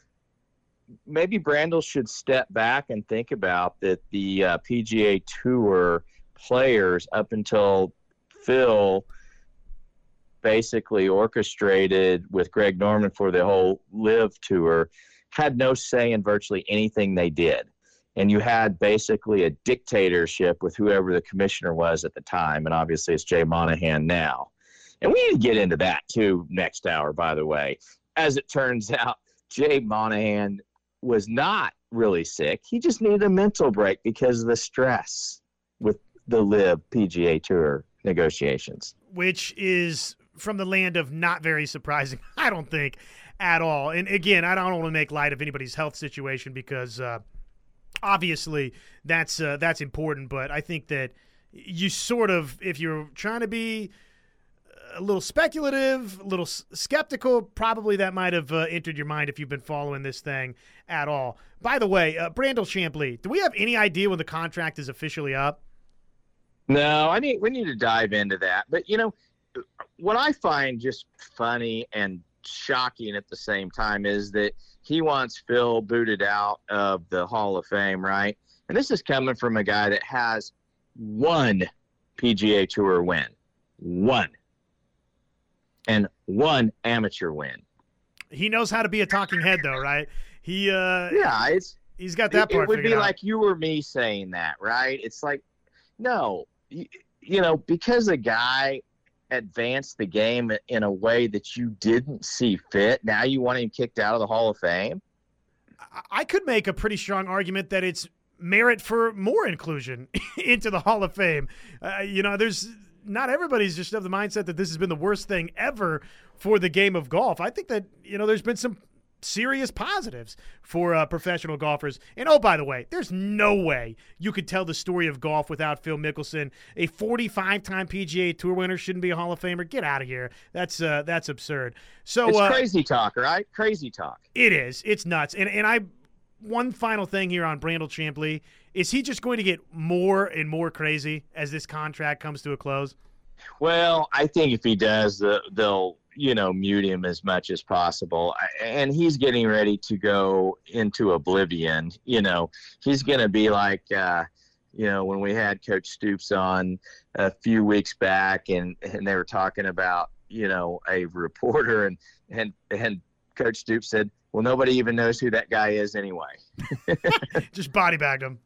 E: maybe Brandel should step back and think about that the uh, PGA Tour players up until Phil basically orchestrated with Greg Norman for the whole LIV tour had no say in virtually anything they did. And you had basically a dictatorship with whoever the commissioner was at the time. And obviously it's Jay Monahan now. And we need to get into that too next hour, by the way. As it turns out, Jay Monahan was not really sick. He just needed a mental break because of the stress with the LIV PGA Tour negotiations.
D: Which is from the land of not very surprising, I don't think, at all. And again, I don't want to make light of anybody's health situation because uh, obviously that's uh, that's important. But I think that you sort of, if you're trying to be a little speculative, a little skeptical, probably that might have uh, entered your mind if you've been following this thing at all. By the way, uh, Brandel Chamblee, do we have any idea when the contract is officially up?
E: No, I need we need to dive into that. But you know, what I find just funny and shocking at the same time is that he wants Phil booted out of the Hall of Fame, right? And this is coming from a guy that has one PGA Tour win, one, and one amateur win.
D: He knows how to be a talking head, though, right? He, uh,
E: yeah, it's
D: he's got that part.
E: It would be
D: out.
E: like you or me saying that, right? It's like, no, you, you know, because a guy advanced the game in a way that you didn't see fit. Now you want him kicked out of the Hall of Fame?
D: I could make a pretty strong argument that it's merit for more inclusion into the Hall of Fame. Uh, you know, there's not everybody's just of the mindset that this has been the worst thing ever for the game of golf. I think that, you know, there's been some serious positives for uh, professional golfers. And oh, by the way, there's no way you could tell the story of golf without Phil Mickelson. A 45-time PGA Tour winner shouldn't be a Hall of Famer. Get out of here. That's uh, that's absurd. So
E: it's
D: uh,
E: crazy talk, right? Crazy talk.
D: It is. It's nuts. And and I one final thing here on Brandel Chamblee is he just going to get more and more crazy as this contract comes to a close?
E: Well, I think if he does, they'll you know mute him as much as possible. And he's getting ready to go into oblivion you know. He's going to be like uh you know when we had coach stoops on a few weeks back and and they were talking about you know a reporter and and and coach stoops said well nobody even knows who that guy is anyway.
D: Just body bagged him.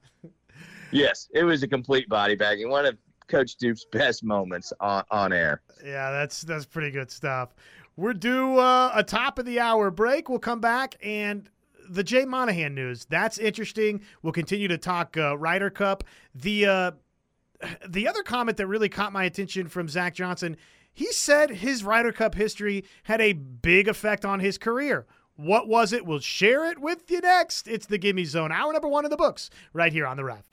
E: Yes it was a complete body bagging. One of Coach Stoops' best moments on, on air.
D: Yeah, that's that's pretty good stuff. We're due uh, a top of the hour break. We'll come back and the Jay Monahan news. That's interesting. We'll continue to talk uh, Ryder Cup. The uh, the other comment that really caught my attention from Zach Johnson. He said his Ryder Cup history had a big effect on his career. What was it? We'll share it with you next. It's the Gimme Zone, hour number one of the books, right here on the Ref.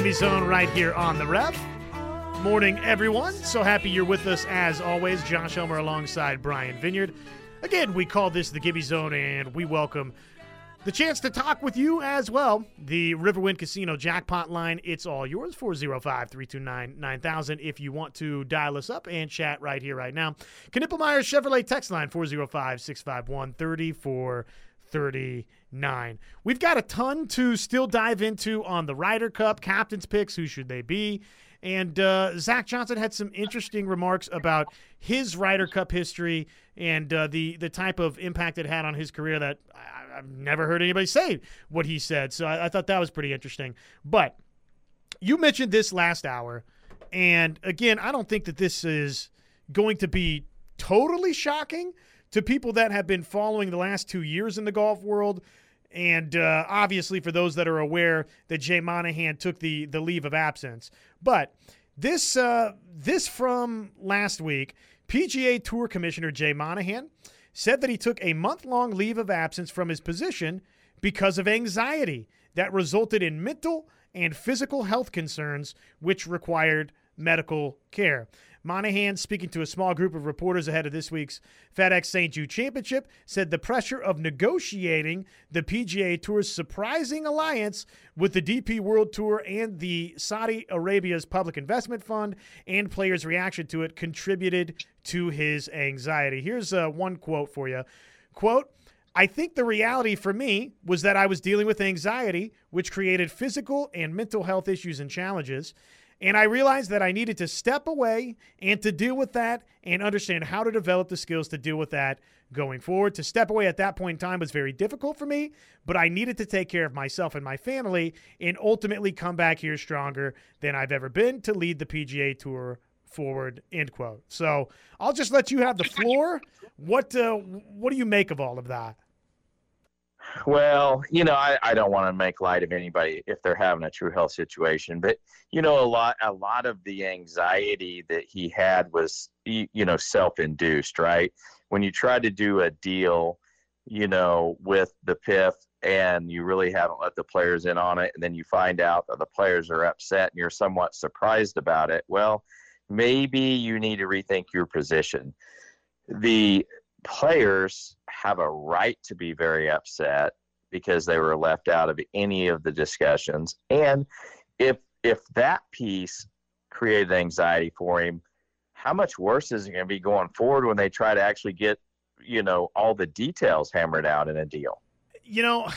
D: Gimme Zone right here on the Ref. Morning, everyone. So happy you're with us as always. Josh Elmer alongside Brian Vineyard. Again, we call this the Gimme Zone, and we welcome the chance to talk with you as well. The Riverwind Casino jackpot line, it's all yours, 405 329 9000 if you want to dial us up and chat right here, right now. Knippelmeyer Chevrolet text line, 405 651 3430 nine. We've got a ton to still dive into on the Ryder Cup, captain's picks, who should they be? And uh, Zach Johnson had some interesting remarks about his Ryder Cup history and uh, the the type of impact it had on his career that I, have never heard anybody say what he said. So I, I thought that was pretty interesting. But you mentioned this last hour, and again, I don't think that this is going to be totally shocking to people that have been following the last two years in the golf world. And uh, obviously, for those that are aware that Jay Monahan took the the leave of absence, but this uh, this from last week, PGA Tour Commissioner Jay Monahan said that he took a month long leave of absence from his position because of anxiety that resulted in mental and physical health concerns, which required medical care. Monahan, speaking to a small group of reporters ahead of this week's FedEx St. Jude Championship, said the pressure of negotiating the PGA Tour's surprising alliance with the DP World Tour and the Saudi Arabia's Public Investment Fund and players' reaction to it contributed to his anxiety. Here's uh, one quote for you. Quote, I think the reality for me was that I was dealing with anxiety, which created physical and mental health issues and challenges. And I realized that I needed to step away and to deal with that and understand how to develop the skills to deal with that going forward. To step away at that point in time was very difficult for me, but I needed to take care of myself and my family and ultimately come back here stronger than I've ever been to lead the PGA Tour forward. End quote. So I'll just let you have the floor. What uh, what do you make of all of that?
E: Well, you know, I, I don't want to make light of anybody if they're having a true health situation, but you know, a lot a lot of the anxiety that he had was you know self-induced, right? When you try to do a deal, you know, with the PIF and you really haven't let the players in on it, and then you find out that the players are upset and you're somewhat surprised about it. Well, maybe you need to rethink your position. The players have a right to be very upset because they were left out of any of the discussions. And if if that piece created anxiety for him, how much worse is it going to be going forward when they try to actually get, you know, all the details hammered out in a deal?
D: You know,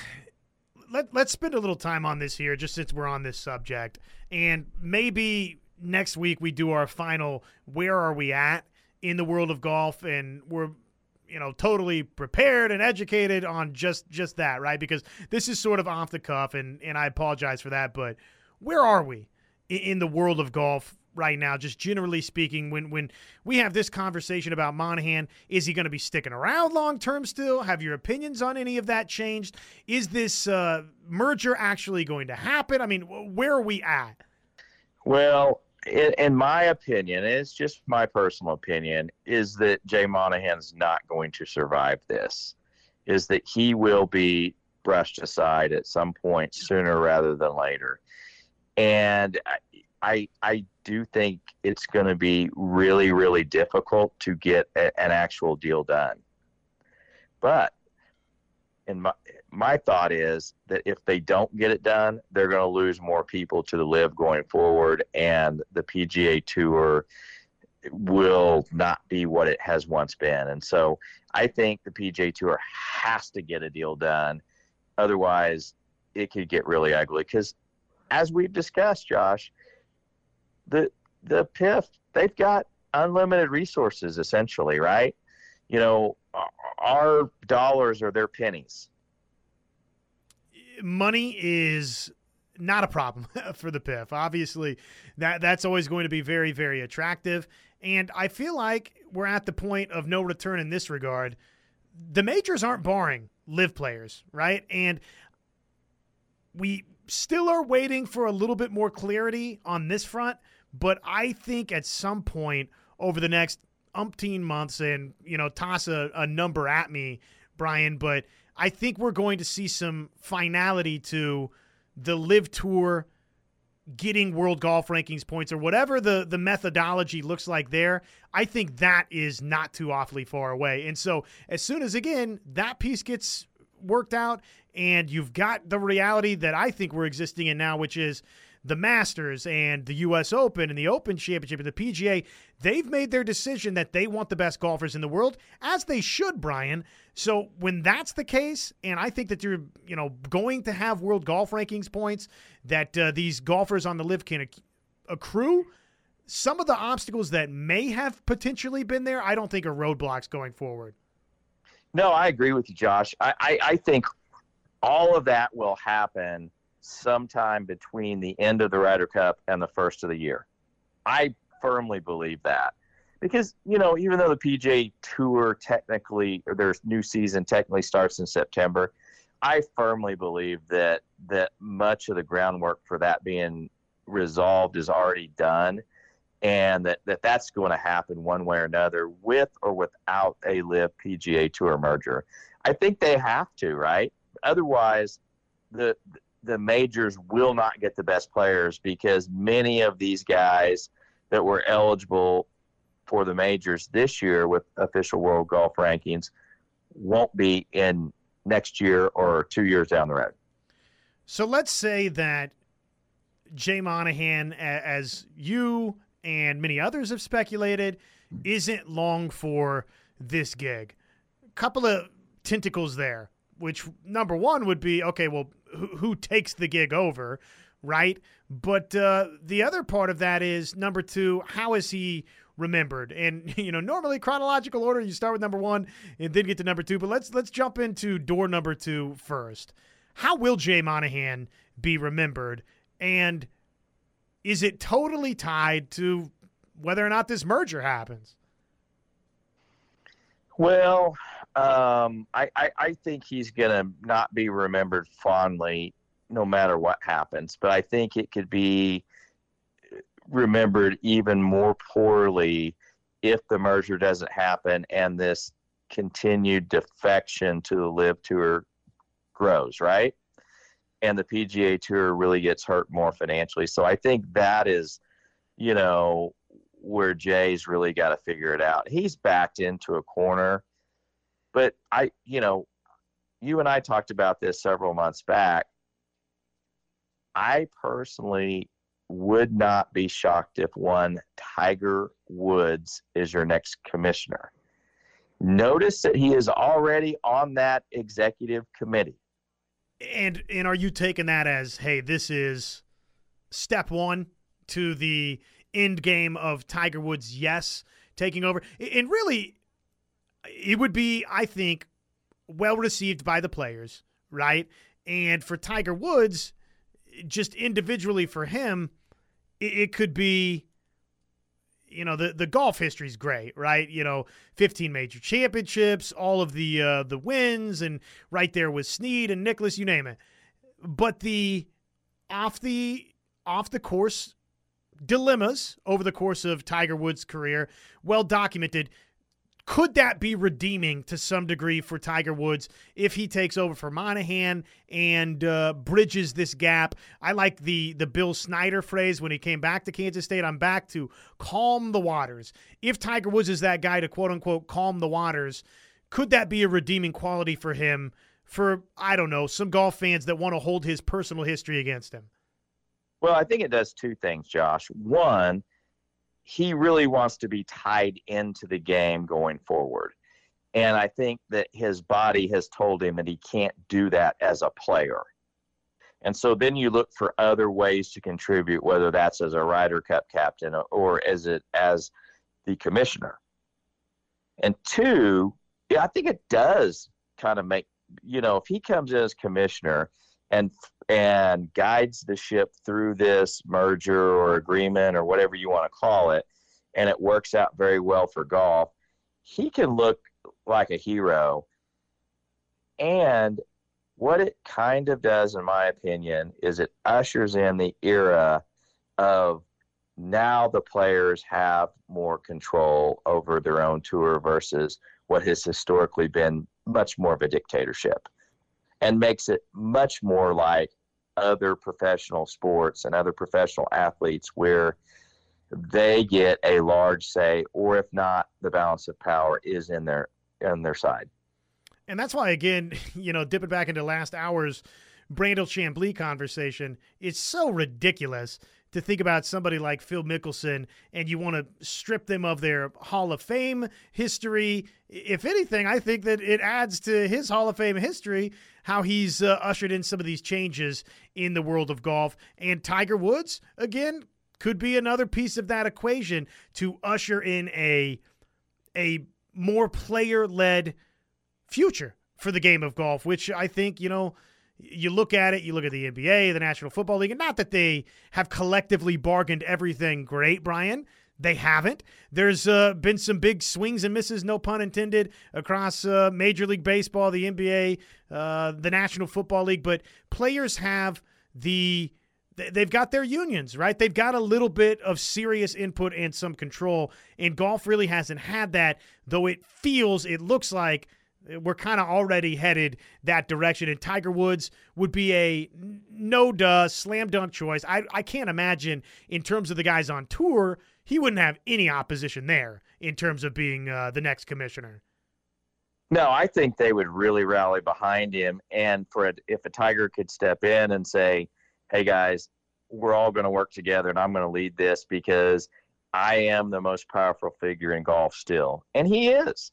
D: let let's spend a little time on this here just since we're on this subject. And maybe next week we do our final where are we at in the world of golf and we're you know totally prepared and educated on just just that right? Because this is sort of off the cuff and and i apologize for that but where are we in, the world of golf right now? Just generally speaking when when we have this conversation about monahan is he going to be sticking around long term still? Have your opinions on any of that changed? Is this uh, merger actually going to happen? I mean where are we at?
E: Well in, in, my opinion, it's just my personal opinion, is that Jay Monahan's not going to survive this. Is that he will be brushed aside at some point sooner rather than later. And I, I, I do think it's going to be really, really difficult to get a, an actual deal done. But in my my thought is that if they don't get it done, they're going to lose more people to the LIV going forward, and the PGA Tour will not be what it has once been. And so I think the PGA Tour has to get a deal done. Otherwise, it could get really ugly. Because as we've discussed, Josh, the the PIF they've got unlimited resources essentially, right? You know, our dollars are their pennies
D: money is not a problem for the PIF. Obviously, that that's always going to be very very attractive, and I feel like we're at the point of no return in this regard. The majors aren't barring LIV players, right? And we still are waiting for a little bit more clarity on this front, but I think at some point over the next umpteen months, and you know, toss a, a number at me, Brian, but I think we're going to see some finality to the LIV tour getting world golf rankings points or whatever the the methodology looks like there. I think that is not too awfully far away. And so as soon as again that piece gets worked out and you've got the reality that i think we're existing in now which is the Masters and the U.S. Open and the Open Championship and the PGA, they've made their decision that they want the best golfers in the world, as they should, Brian. So when that's the case, and I think that you're, you know, going to have world golf rankings points that uh, these golfers on the LIV can acc- accrue. Some of the obstacles that may have potentially been there, I don't think are roadblocks going forward.
E: No, I agree with you, Josh. I, I, I think all of that will happen – sometime between the end of the Ryder Cup and the first of the year. I firmly believe that. Because, you know, even though the PGA Tour technically, or their new season technically starts in September, I firmly believe that that much of the groundwork for that being resolved is already done and that, that that's going to happen one way or another with or without a LIV PGA Tour merger. I think they have to, right? Otherwise, the the majors will not get the best players because many of these guys that were eligible for the majors this year with official world golf rankings won't be in next year or two years down the road.
D: So let's say that Jay Monahan, as you and many others have speculated, isn't long for this gig. A couple of tentacles there, which number one would be okay, well, who, takes the gig over, right? But uh, the other part of that is number two, how is he remembered? And you know, normally chronological order, you start with number one and then get to number two. But let's let's jump into door number two first. How will Jay Monahan be remembered? And is it totally tied to whether or not this merger happens?
E: Well, um, I, I, I think he's going to not be remembered fondly no matter what happens, but I think it could be remembered even more poorly if the merger doesn't happen and this continued defection to the LIV Tour grows, right? And the PGA Tour really gets hurt more financially. So I think that is, you know, where Jay's really got to figure it out. He's backed into a corner, but I, you know, you and I talked about this several months back. I personally would not be shocked if one Tiger Woods is your next commissioner. Notice that he is already on that executive committee.
D: And and are you taking that as, hey, this is step one to the end game of Tiger Woods, yes, taking over. And really, it would be, I think, well received by the players, right? And for Tiger Woods, just individually for him, it, could be you know the the golf history is great, right? You know, 15 major championships, all of the uh, the wins, and right there with Snead and Nicklaus, you name it. But the off the off the course dilemmas over the course of Tiger Woods' career, well documented. Could that be redeeming to some degree for Tiger Woods if he takes over for Monahan and uh, bridges this gap? I like the the Bill Snyder phrase when he came back to Kansas State. I'm back to calm the waters. If Tiger Woods is that guy to quote unquote calm the waters, could that be a redeeming quality for him? For I don't know some golf fans that want to hold his personal history against him.
E: Well, I think it does two things, Josh. One, he really wants to be tied into the game going forward. And I think that his body has told him that he can't do that as a player. And so then you look for other ways to contribute, whether that's as a Ryder Cup captain or as it as the commissioner. And two, yeah, I think it does kind of make you know if he comes in as commissioner and and guides the ship through this merger or agreement or whatever you want to call it, and it works out very well for golf, he can look like a hero. And what it kind of does, in my opinion, is it ushers in the era of now the players have more control over their own tour versus what has historically been much more of a dictatorship and makes it much more like other professional sports and other professional athletes where they get a large say or if not the balance of power is in their in their side.
D: And that's why again you know dipping back into last hour's Brandel Chamblee conversation it's so ridiculous to think about somebody like Phil Mickelson and you want to strip them of their Hall of Fame history. If anything, I think that it adds to his Hall of Fame history how he's uh, ushered in some of these changes in the world of golf. And Tiger Woods, again, could be another piece of that equation to usher in a a more player led future for the game of golf, which I think, you know, you look at it, you look at the NBA, the National Football League, and not that they have collectively bargained everything great, Brian. They haven't. There's uh, been some big swings and misses, no pun intended, across uh, Major League Baseball, the NBA, uh, the National Football League, but players have the they've got their unions, right? They've got a little bit of serious input and some control. And golf really hasn't had that, though it feels, it looks like we're kind of already headed that direction, and Tiger Woods would be a no duh slam dunk choice. I I can't imagine in terms of the guys on tour, he wouldn't have any opposition there in terms of being uh, the next commissioner.
E: No, I think they would really rally behind him, and for a, if a Tiger could step in and say, "Hey guys, we're all going to work together, and I'm going to lead this because I am the most powerful figure in golf still," and he is.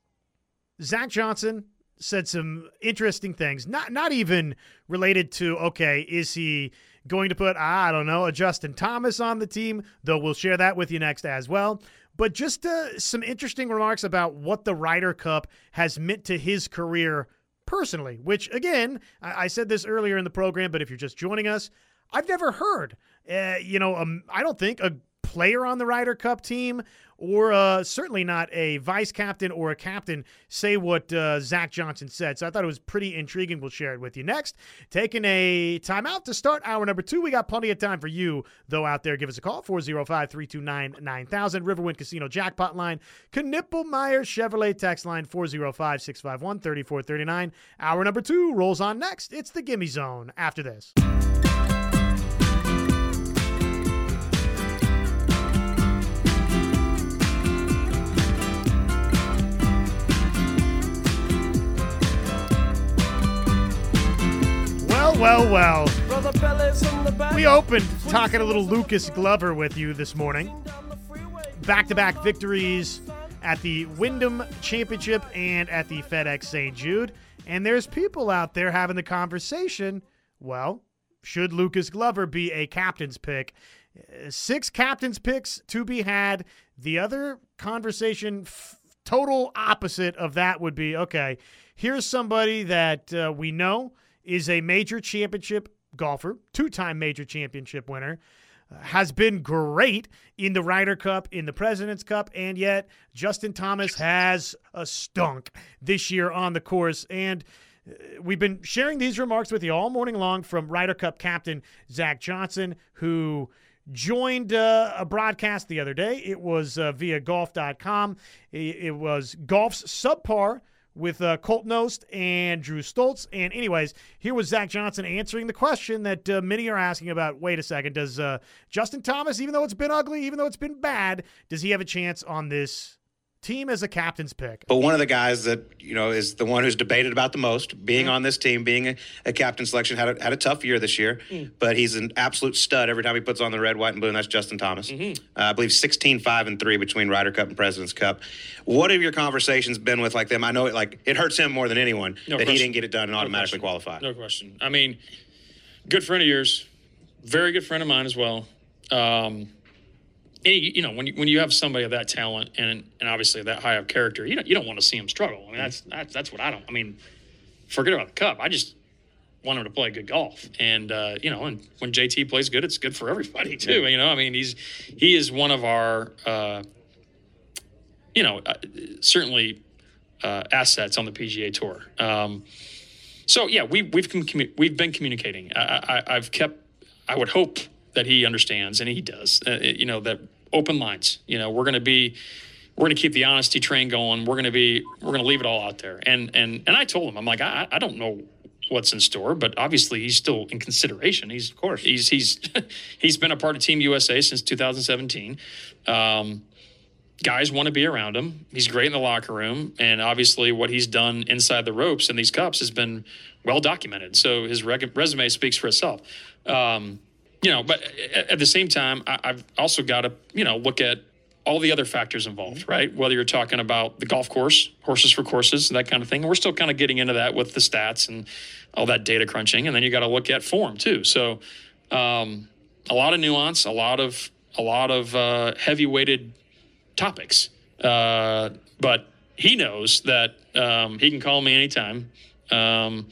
D: Zach Johnson said some interesting things, not not even related to okay, is he going to put I don't know a Justin Thomas on the team? Though we'll share that with you next as well. But just uh, some interesting remarks about what the Ryder Cup has meant to his career personally. Which again, I, I said this earlier in the program, but if you're just joining us, I've never heard. Uh, you know, um, I don't think a player on the Ryder Cup team or uh, certainly not a vice captain or a captain say what uh, Zach Johnson said. So I thought it was pretty intriguing. We'll share it with you next. Taking a timeout to start hour number two. We got plenty of time for you, though, out there. Give us a call 405 329 9000. Riverwind Casino Jackpot line. Knippelmeyer Chevrolet text line 405 651 3439. Hour number two rolls on next. It's the Gimme Zone after this. Well, well. We opened talking a little Lucas Glover with you this morning. Back to back victories at the Wyndham Championship and at the FedEx St. Jude. And there's people out there having the conversation well, should Lucas Glover be a captain's pick? Six captain's picks to be had. The other conversation, f- total opposite of that, would be okay, here's somebody that uh, we know is a major championship golfer, two time major championship winner, uh, has been great in the Ryder Cup, in the President's Cup, and yet Justin Thomas has a stunk this year on the course. And uh, we've been sharing these remarks with you all morning long from Ryder Cup captain Zach Johnson, who joined uh, a broadcast the other day. It was uh, via golf.com. It, it was golf's subpar with uh, Colt Knost and Drew Stoltz. And, anyways, here was Zach Johnson answering the question that uh, many are asking about. Wait a second, does uh, Justin Thomas, even though it's been ugly, even though it's been bad, does he have a chance on this team as a captain's pick.
M: But one of the guys that you know is the one who's debated about the most, being mm-hmm. on this team, being a, a, captain selection, had a, had a tough year this year. Mm. But he's an absolute stud every time he puts on the red, white, and blue. And that's Justin Thomas. Mm-hmm. Uh, I believe 16, 5, and three between Ryder Cup and Presidents Cup. What have your conversations been with like them? I know it like it hurts him more than anyone no that question. he didn't get it done and automatically
J: no
M: qualify.
J: No question. I mean, good friend of yours, very good friend of mine as well. Um, you know when you, when you have somebody of that talent and and obviously that high of character, you don't you don't want to see him struggle. I mean that's that's that's what I don't. I mean, forget about the cup. I just want him to play good golf, and uh, you know, and when JT plays good, it's good for everybody too. Yeah. You know, I mean, he's he is one of our uh, you know uh, certainly uh, assets on the PGA Tour. Um, so yeah, we we've commu- we've been communicating. I, I, I've kept. I would hope that he understands and he does. Uh, you know that open lines. You know we're going to be we're going to keep the honesty train going. We're going to be we're going to leave it all out there. And and and I told him I'm like I I don't know what's in store, but obviously he's still in consideration. He's of course he's he's he's been a part of Team USA since 2017. Um, guys want to be around him. He's great in the locker room, and obviously what he's done inside the ropes in these cups has been well documented. So his resume speaks for itself. Um, you know, but at the same time, I, have also got to, you know, look at all the other factors involved, right? Whether you're talking about the golf course, horses for courses, that kind of thing. we're still kind of getting into that with the stats and all that data crunching. And then you got to look at form too. So, um, a lot of nuance, a lot of a lot of uh, heavy weighted topics. Uh, but he knows that um, he can call me anytime. Um,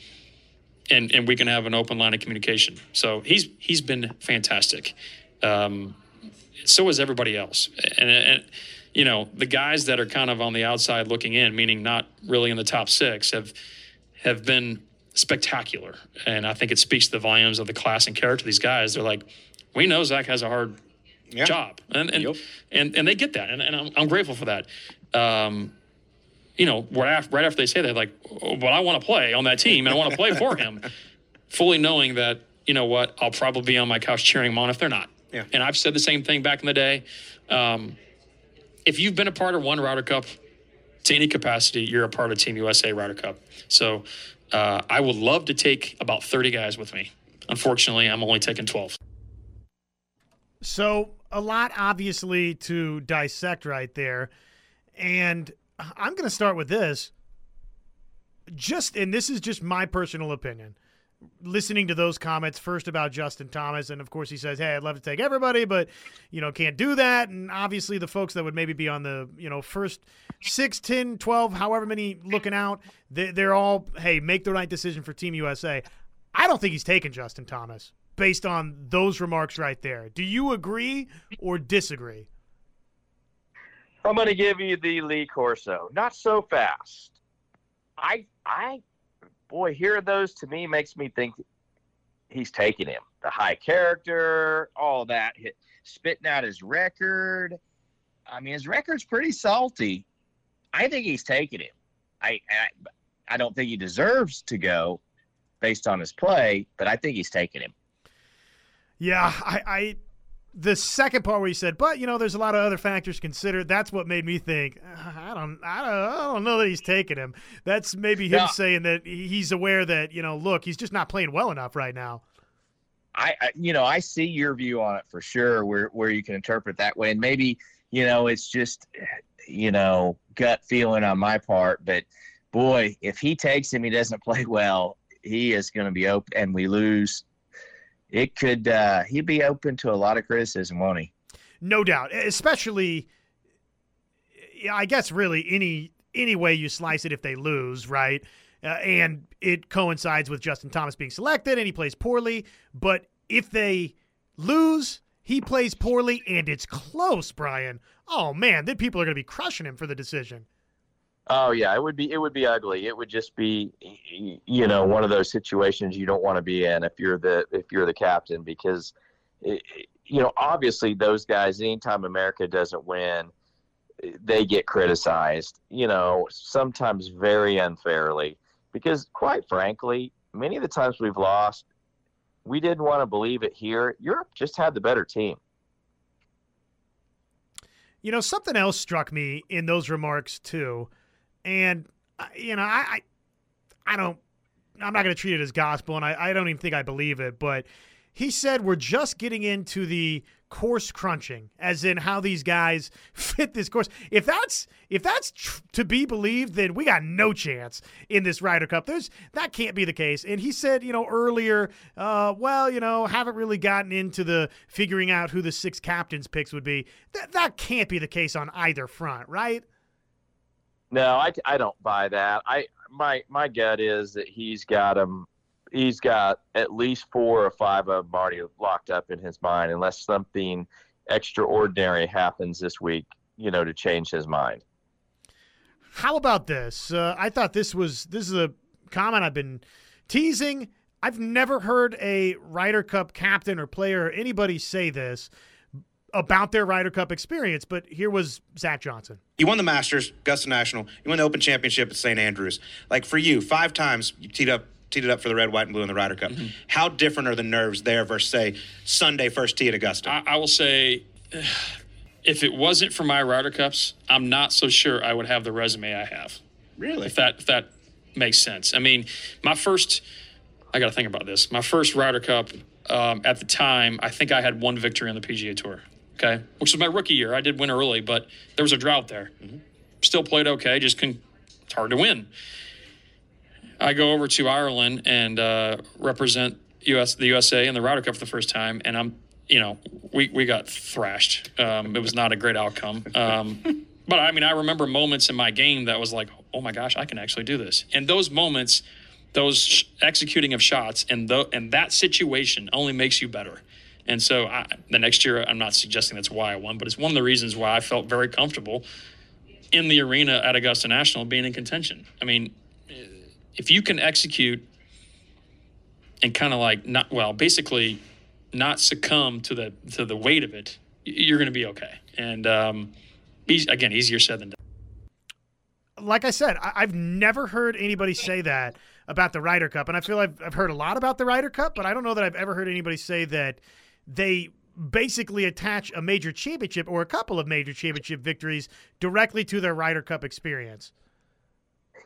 J: and and we can have an open line of communication. So he's he's been fantastic. Um, so is everybody else, and, and you know the guys that are kind of on the outside looking in, meaning not really in the top six, have have been spectacular. And I think it speaks to the volumes of the class and character of these guys. They're like, we know Zach has a hard yeah. job, and and, yep. and and they get that, and, and I'm, I'm grateful for that. Um, you know, right after, right after they say that, like, oh, but I want to play on that team and I want to play for him, fully knowing that, you know what, I'll probably be on my couch cheering them on if they're not.
M: Yeah.
J: And I've said the same thing back in the day. Um, if you've been a part of one Ryder Cup to any capacity, you're a part of Team USA Ryder Cup. So uh, I would love to take about 30 guys with me. Unfortunately, I'm only taking 12.
D: So a lot, obviously, to dissect right there, and I'm going to start with this. Just and this is just my personal opinion. Listening to those comments first about Justin Thomas, and of course he says, "Hey, I'd love to take everybody, but you know can't do that." And obviously the folks that would maybe be on the you know first six, 10, 12, however many looking out, they, they're all, "Hey, make the right decision for Team USA." I don't think he's taking Justin Thomas based on those remarks right there. Do you agree or disagree?
E: I'm going to give you the Lee Corso. Not so fast. I, I, boy, hearing those to me makes me think he's taking him. The high character, all that, hit, spitting out his record. I mean, his record's pretty salty. I think he's taking him. I, I, I don't think he deserves to go based on his play, but I think he's taking him.
D: Yeah, I, I the second part where he said, but you know, there's a lot of other factors considered. That's what made me think. Ah, I don't, I don't, I don't know that he's taking him. That's maybe him
E: Yeah.
D: saying that he's aware that you know, look, he's just not playing well enough right now.
E: I, I you know I see your view on it for sure where where you can interpret that way and maybe you know it's just you know gut feeling on my part but boy if he takes him he doesn't play well he is going to be open and we lose it could uh he'd be open to a lot of criticism won't he
D: No doubt, especially. I guess really any any way you slice it, if they lose, right? Uh, and it coincides with Justin Thomas being selected, and he plays poorly. But if they lose, he plays poorly, and it's close, Brian. Oh man, then people are going to be crushing him for the decision.
E: Oh yeah, it would be it would be ugly. It would just be you know one of those situations you don't want to be in if you're the if you're the captain because you know obviously those guys anytime America doesn't win they get criticized, you know, sometimes very unfairly because quite frankly, many of the times we've lost we didn't want to believe it here. Europe just had the better team.
D: You know, something else struck me in those remarks too, and uh, you know, I, I, I don't, I'm not going to treat it as gospel, and I, I don't even think I believe it. But he said we're just getting into the course crunching, as in how these guys fit this course. If that's if that's tr- to be believed, then we got no chance in this Ryder Cup. There's that can't be the case. And he said, you know, earlier, uh, well, you know, haven't really gotten into the figuring out who the six captains picks would be. That that can't be the case on either front, right?
E: No, I, I don't buy that. I my my gut is that he's got him. He's got at least four or five of them already locked up in his mind, unless something extraordinary happens this week, you know, to change his mind.
D: How about this? Uh, I thought this was this is a comment I've been teasing. I've never heard a Ryder Cup captain or player or anybody say this about their Ryder Cup experience, but here was Zach Johnson.
M: You won the Masters, Augusta National. You won the Open Championship at St. Andrews. Like for you, five times you teed up teed it up for the red, white, and blue in the Ryder Cup. How different are the nerves there versus say Sunday first tee at Augusta?
J: I, I will say, if it wasn't for my Ryder Cups, I'm not so sure I would have the resume I have.
M: Really?
J: If that if that makes sense. I mean, my first, I got to think about this. My first Ryder Cup um, at the time, I think I had one victory on the PGA Tour. Okay, which was my rookie year. I did win early, but there was a drought there. Still played okay. Just couldn't. It's hard to win. I go over to Ireland and uh, represent US the USA in the Ryder Cup for the first time, and I'm you know we we got thrashed. Um, it was not a great outcome. Um, but I mean, I remember moments in my game that was like, oh my gosh, I can actually do this. And those moments, those sh- executing of shots, and the and that situation only makes you better. And so I, the next year, I'm not suggesting that's why I won, but it's one of the reasons why I felt very comfortable in the arena at Augusta National being in contention. I mean, if you can execute and kind of like not well, basically not succumb to the to the weight of it, you're going to be okay. And um, again, easier said than done.
D: like I said, I, have never heard anybody say that about the Ryder Cup, and I feel I've, I've heard a lot about the Ryder Cup, but I don't know that I've ever heard anybody say that they basically attach a major championship or a couple of major championship victories directly to their Ryder Cup experience.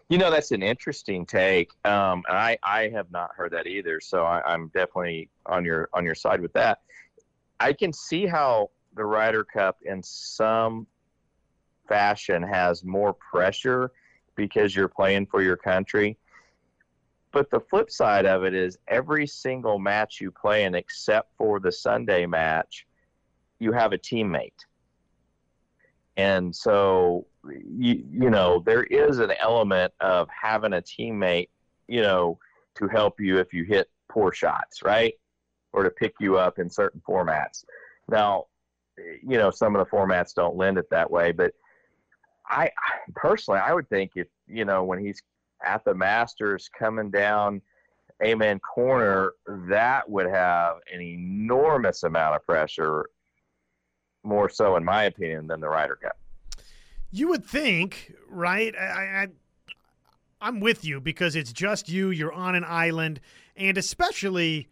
E: You know, that's an interesting take. Um, and I, I have not heard that either. So I, am definitely on your on your side with that. I can see how the Ryder Cup in some fashion has more pressure because you're playing for your country. But the flip side of it is every single match you play in, except for the Sunday match, you have a teammate. And so, you, you know, there is an element of having a teammate, you know, to help you if you hit poor shots, right? Or to pick you up in certain formats. Now, you know, some of the formats don't lend it that way, but I personally, I would think if, you know, when he's at the Masters coming down Amen Corner, that would have an enormous amount of pressure, more so, in my opinion, than the Ryder Cup.
D: You would think, right? I, I, I'm with you because it's just you. You're on an island, and especially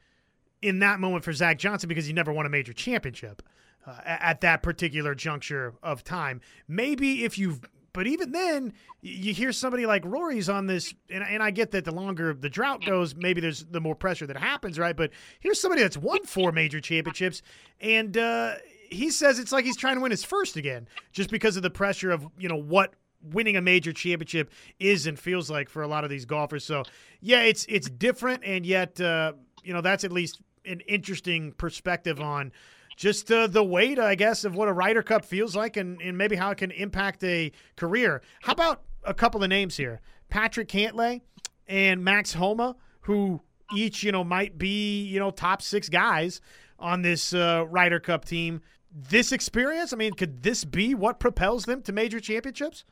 D: in that moment for Zach Johnson because he never won a major championship. Uh, at that particular juncture of time. Maybe if you've but even then, you hear somebody like Rory's on this, and, and I get that the longer the drought goes, maybe there's the more pressure that happens, right? But here's somebody that's won four major championships, and uh, he says it's like he's trying to win his first again, just because of the pressure of you know what winning a major championship is and feels like for a lot of these golfers. So yeah, it's it's different, and yet uh, you know that's at least an interesting perspective on just uh, the weight, I guess, of what a Ryder Cup feels like and, and maybe how it can impact a career. How about a couple of names here? Patrick Cantlay and Max Homa, who each, you know, might be, you know, top six guys on this uh, Ryder Cup team. This experience, I mean, could this be what propels them to major championships?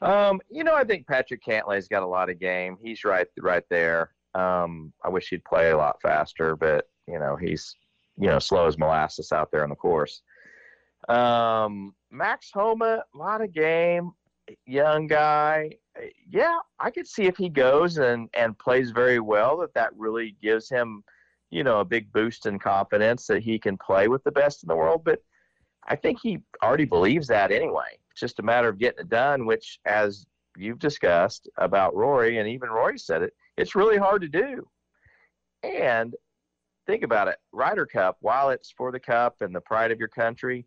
E: Um, you know, I think Patrick Cantlay's got a lot of game. He's right, right there. Um, I wish he'd play a lot faster, but you know, he's you know, slow as molasses out there on the course. Um, Max Homa, a lot of game, young guy. Yeah, I could see if he goes and, and plays very well that that really gives him, you know, a big boost in confidence that he can play with the best in the world. But I think he already believes that anyway. It's just a matter of getting it done, which, as you've discussed about Rory, and even Rory said it, it's really hard to do. And think about it Ryder Cup, while it's for the cup and the pride of your country,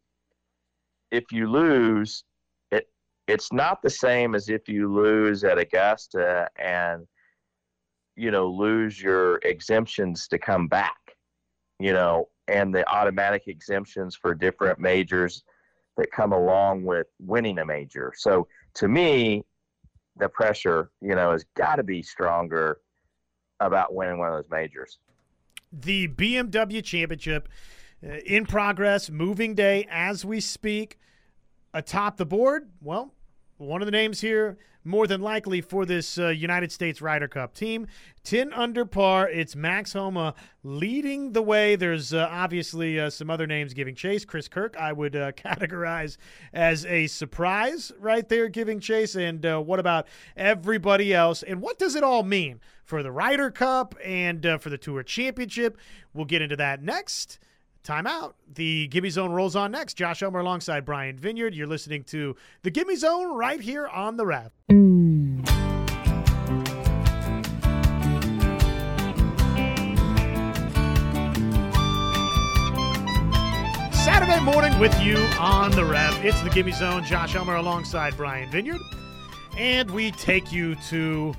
E: if you lose, it it's not the same as if you lose at Augusta and you know lose your exemptions to come back, you know, and the automatic exemptions for different majors that come along with winning a major. So to me, the pressure, you know, has got to be stronger about winning one of those majors
D: the BMW Championship uh, in progress, moving day as we speak. Atop the board, well, one of the names here, more than likely for this uh, United States Ryder Cup team. 10 under par. It's Max Homa leading the way. There's uh, obviously uh, some other names giving chase. Chris Kirk, I would uh, categorize as a surprise right there, giving chase. And uh, what about everybody else? And what does it all mean for the Ryder Cup and uh, for the Tour Championship? We'll get into that next. Timeout. The Gimme Zone rolls on next. Josh Elmer alongside Brian Vineyard. You're listening to the Gimme Zone right here on the Rev. Saturday morning with you on the Rev. It's the Gimme Zone. Josh Elmer alongside Brian Vineyard. And we take you to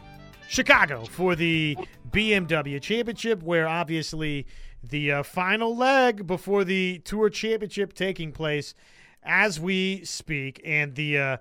D: Chicago for the BMW Championship, where obviously the uh, final leg before the Tour Championship taking place as we speak. And the uh,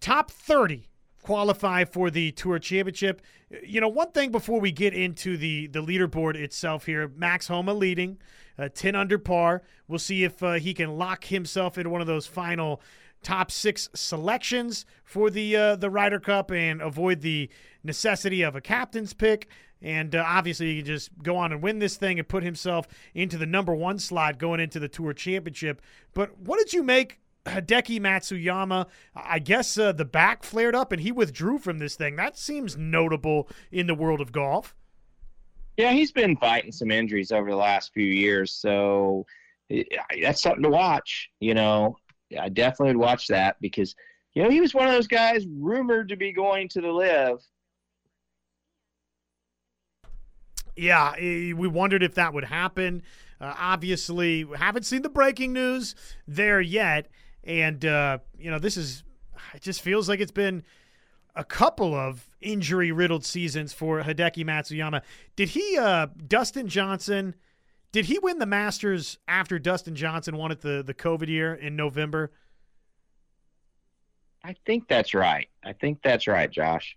D: top 30 qualify for the Tour Championship. You know, one thing before we get into the, the leaderboard itself here Max Homa leading, uh, 10 under par. We'll see if uh, he can lock himself into one of those final top six selections for the uh, the Ryder Cup and avoid the necessity of a captain's pick. And uh, obviously, he can just go on and win this thing and put himself into the number one slot going into the Tour Championship. But what did you make Hideki Matsuyama, I guess uh, the back flared up and he withdrew from this thing. That seems notable in the world of golf.
E: Yeah, he's been fighting some injuries over the last few years, so that's something to watch. You know, I definitely would watch that because you know he was one of those guys rumored to be going to the LIV.
D: Yeah, we wondered if that would happen. Uh, obviously, haven't seen the breaking news there yet, and uh, you know this is. It just feels like it's been a couple of injury riddled seasons for Hideki Matsuyama. Did he, uh, Dustin Johnson, did he win the Masters after Dustin Johnson won it the, the COVID year in November?
E: I think that's right. I think that's right, Josh.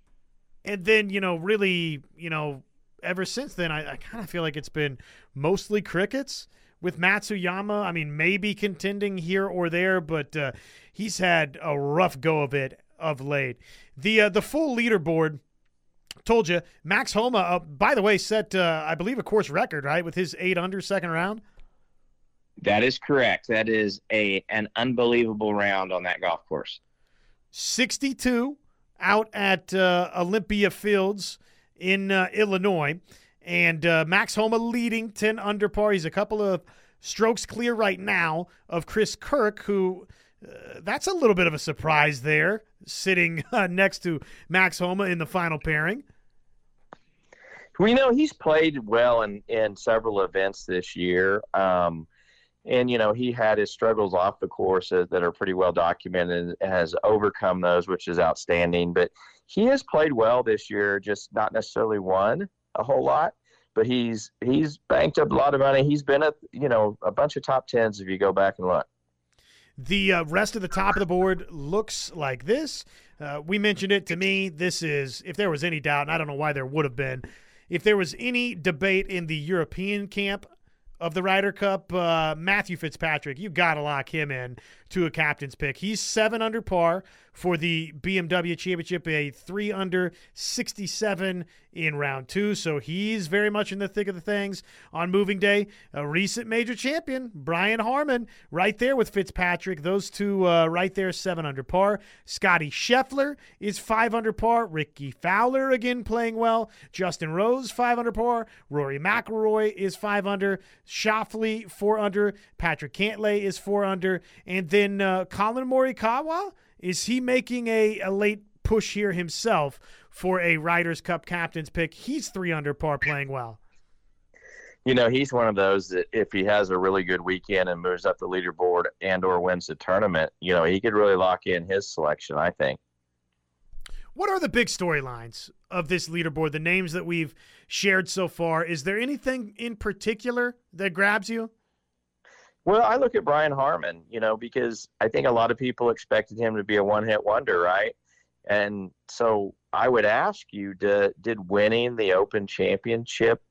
D: And then, you know, really, you know, ever since then, I, I kind of feel like it's been mostly crickets with Matsuyama. I mean, maybe contending here or there, but uh, he's had a rough go of it of late. The uh, the full leaderboard told you Max Homa. Uh, by the way, set uh, I believe a course record right with his eight under second round.
E: That is correct. That is a an unbelievable round on that golf course.
D: Sixty two out at uh, Olympia Fields in uh, Illinois, and uh, Max Homa leading ten under par. He's a couple of strokes clear right now of Chris Kirk, who uh, that's a little bit of a surprise there, sitting uh, next to Max Homa in the final pairing.
E: We know he's played well in, in several events this year. Um, and, you know, he had his struggles off the course that are pretty well documented and has overcome those, which is outstanding. But he has played well this year, just not necessarily won a whole lot. But he's he's banked up a lot of money. He's been at you know a bunch of top tens if you go back and look.
D: The uh, rest of the top of the board looks like this. Uh, we mentioned it to me. This is, if there was any doubt, and I don't know why there would have been, if there was any debate in the European camp of the Ryder Cup, uh, Matthew Fitzpatrick, you got to lock him in to a captain's pick. He's seven under par for the BMW Championship, a three under 67 in round two. So he's very much in the thick of the things on moving day. A recent major champion, Brian Harman, right there with Fitzpatrick. Those two uh, right there, seven under par. Scotty Scheffler is five under par. Rickie Fowler again playing well. Justin Rose, five under par. Rory McIlroy is five under. Schauffele, four under. Patrick Cantlay is four under. And then uh, Collin Morikawa is he making a, a late push here himself for a Riders Cup captain's pick? He's three under par playing well.
E: You know, he's one of those that if he has a really good weekend and moves up the leaderboard and or wins the tournament, you know, he could really lock in his selection, I think.
D: What are the big storylines of this leaderboard? The names that we've shared so far. Is there anything in particular that grabs you?
E: Well, I look at Brian Harman, you know, because I think a lot of people expected him to be a one hit wonder, right? And so I would ask you, did, did winning the Open Championship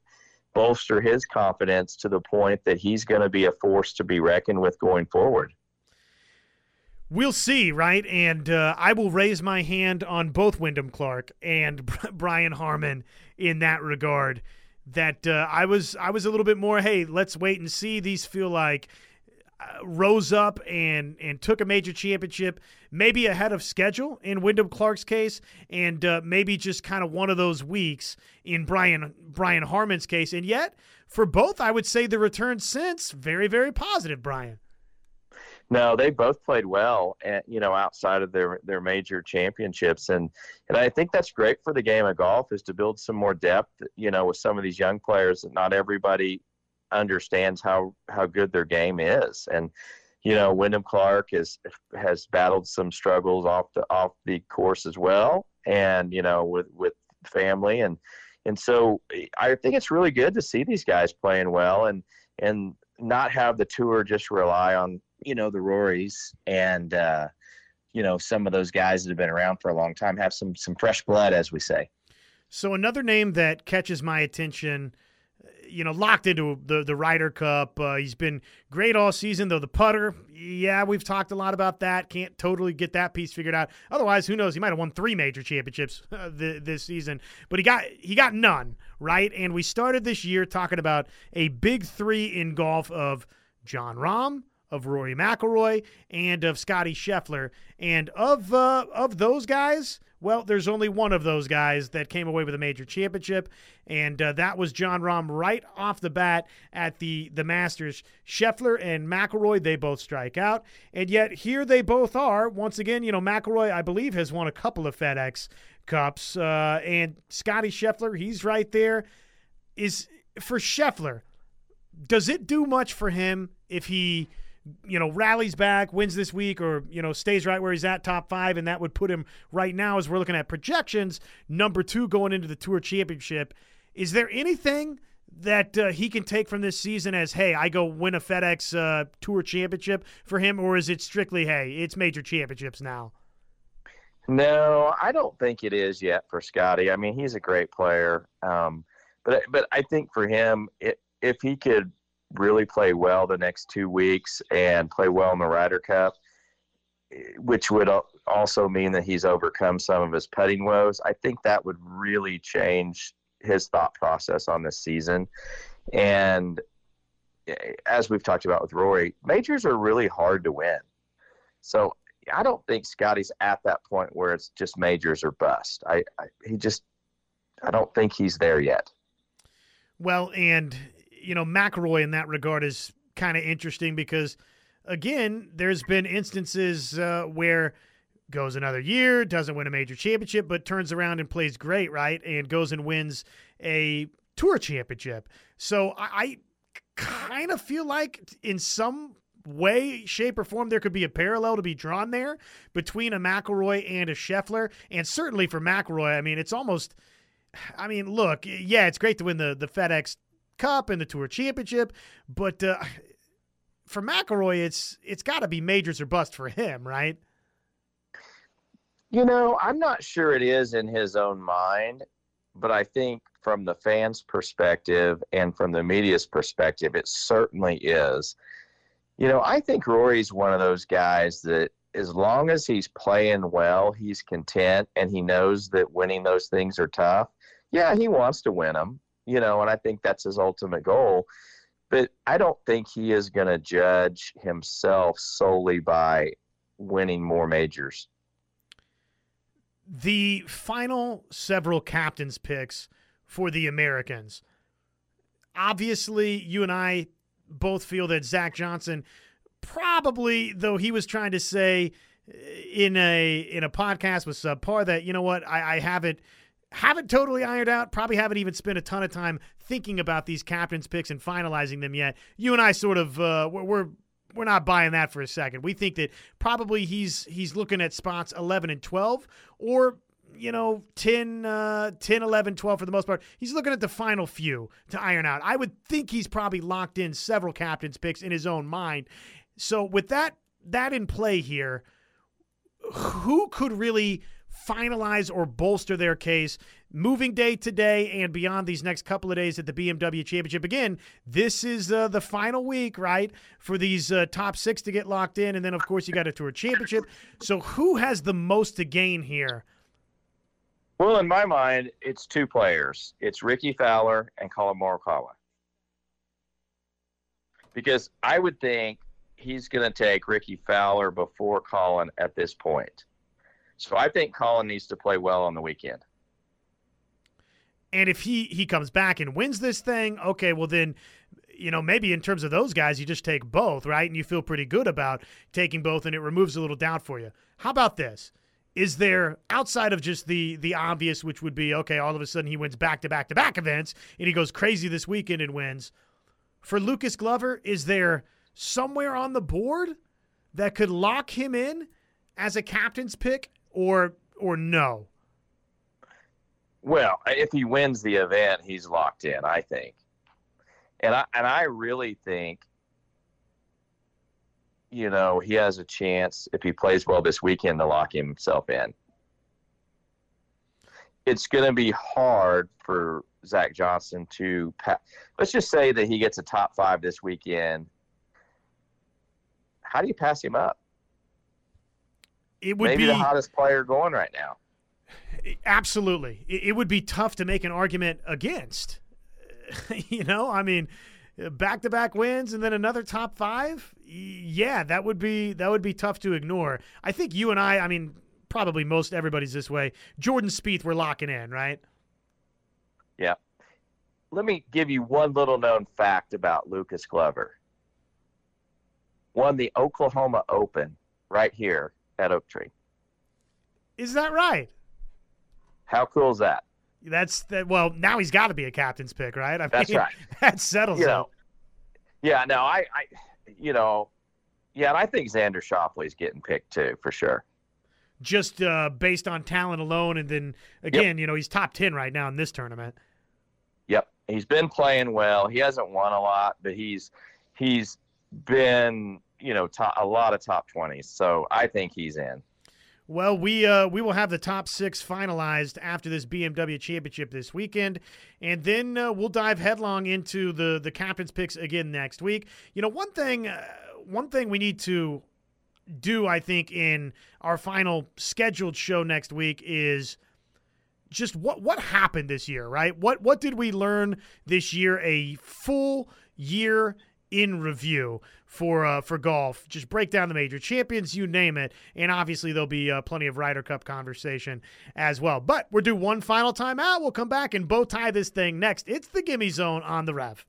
E: bolster his confidence to the point that he's going to be a force to be reckoned with going forward?
D: We'll see, right? And uh, I will raise my hand on both Wyndham Clark and Brian Harman in that regard that uh, I was I was a little bit more. Hey, let's wait and see. These feel like uh, rose up and and took a major championship, maybe ahead of schedule in Wyndham Clark's case, and uh, maybe just kind of one of those weeks in Brian Brian Harman's case. And yet, for both, I would say the return since very very positive. Brian.
E: No, they both played well, and you know, outside of their their major championships, and and I think that's great for the game of golf is to build some more depth. You know, with some of these young players, that not everybody understands how how good their game is, and you know, Wyndham Clark is has battled some struggles off the off the course as well, and you know, with with family and and so I think it's really good to see these guys playing well and and not have the tour just rely on you know the Rorys and uh, you know some of those guys that have been around for a long time have some some fresh blood, as we say.
D: So another name that catches my attention, you know, locked into the the Ryder Cup. Uh, he's been great all season, though the putter. Yeah, we've talked a lot about that. Can't totally get that piece figured out. Otherwise, who knows? He might have won three major championships uh, this season, but he got he got none, right? And we started this year talking about a big three in golf of Jon Rahm, of Rory McIlroy and of Scotty Scheffler. And of uh, of those guys, well, there's only one of those guys that came away with a major championship, and uh, that was Jon Rahm right off the bat at the the Masters. Scheffler and McIlroy, they both strike out, and yet here they both are. Once again, you know, McIlroy, I believe, has won a couple of FedEx Cups, uh, and Scotty Scheffler, he's right there. Is for Scheffler, does it do much for him if he you know, rallies back, wins this week, or, you know, stays right where he's at, top five, and that would put him right now, as we're looking at projections, number two going into the Tour Championship. Is there anything that uh, he can take from this season as, hey, I go win a FedEx uh, Tour Championship for him, or is it strictly, hey, it's major championships now?
E: No, I don't think it is yet for Scotty. I mean, he's a great player, um, but but I think for him, it, if he could really play well the next two weeks and play well in the Ryder Cup, which would also mean that he's overcome some of his putting woes. I think that would really change his thought process on this season. And eh, as we've talked about with Rory, majors are really hard to win. So I don't think Scotty's at that point where it's just majors or bust. I, I he just I don't think he's there yet.
D: Well, and you know, McIlroy in that regard is kind of interesting because, again, there's been instances uh, where goes another year, doesn't win a major championship, but turns around and plays great, right? And goes and wins a tour championship. So I, I kind of feel like in some way, shape, or form, there could be a parallel to be drawn there between a McIlroy and a Scheffler. And certainly for McIlroy, I mean, it's almost. I mean, look, yeah, it's great to win the the FedEx Cup and the Tour Championship, but uh, for McIlroy, it's it's got to be majors or bust for him, right?
E: You know, I'm not sure it is in his own mind, but I think from the fans' perspective and from the media's perspective, it certainly is. You know, I think Rory's one of those guys that as long as he's playing well, he's content and he knows that winning those things are tough. Yeah, he wants to win them you know, and I think that's his ultimate goal. But I don't think he is going to judge himself solely by winning more majors.
D: The final several captains' picks for the Americans. Obviously, you and I both feel that Zach Johnson probably, though he was trying to say in a in a podcast with subpar that you know what I, I haven't haven't totally ironed out. Probably haven't even spent a ton of time thinking about these captains' picks and finalizing them yet. You and I sort of uh, we're we're not buying that for a second. We think that probably he's he's looking at spots 11 and 12 or you know 10 uh, 10 11 12 for the most part. He's looking at the final few to iron out. I would think he's probably locked in several captains picks in his own mind. So with that that in play here, who could really finalize or bolster their case moving day today and beyond these next couple of days at the BMW Championship. Again, this is uh, the final week, right, for these uh, top six to get locked in. And then, of course, you got a Tour Championship. So, who has the most to gain here?
E: Well, in my mind, it's two players it's Rickie Fowler and Collin Morikawa. Because I would think he's going to take Rickie Fowler before Collin at this point. So I think Collin needs to play well on the weekend.
D: And if he he comes back and wins this thing, okay, well then you know, maybe in terms of those guys, you just take both, right? And you feel pretty good about taking both and it removes a little doubt for you. How about this? Is there outside of just the the obvious, which would be okay, all of a sudden he wins back to back to back events and he goes crazy this weekend and wins. For Lucas Glover, is there somewhere on the board that could lock him in as a captain's pick or or no?
E: Well, if he wins the event, he's locked in, I think. And I and I really think you know, he has a chance if he plays well this weekend to lock himself in. It's going to be hard for Zach Johnson to pa- let's just say that he gets a top 5 this weekend. How do you pass him up?
D: It would
E: Maybe
D: be
E: the hottest player going right now.
D: Absolutely. It, would be tough to make an argument against. you know, I mean, back to back wins and then another top five. Yeah, that would be that would be tough to ignore. I think you and I, I mean, probably most everybody's this way. Jordan Spieth, we're locking in, right?
E: Yeah. Let me give you one little known fact about Lucas Glover. Won the Oklahoma Open right here at Oak Tree.
D: Is that right?
E: How cool is that?
D: That's that. Well, now he's got to be a captain's pick, right? I
E: That's
D: mean,
E: right.
D: That settles
E: You
D: it.
E: know, yeah, no, I, I, you know, yeah, and I think Xander Schauffele's getting picked too, for sure.
D: Just uh, based on talent alone, and then again, you know, he's top ten right now in this tournament.
E: Yep, he's been playing well. He hasn't won a lot, but he's he's been you know top, a lot of top twenties. So I think he's in.
D: Well, we uh, we will have the top six finalized after this BMW Championship this weekend, and then uh, we'll dive headlong into the the captain's picks again next week. You know, one thing uh, one thing we need to do, I think, in our final scheduled show next week is just what what happened this year, right? What what did we learn this year? A full year in review for uh, for golf. Just break down the major champions, you name it, and obviously there'll be uh, plenty of Ryder Cup conversation as well. But we're due one final time out. We'll come back and bow tie this thing next. It's the Gimme Zone on the Rev.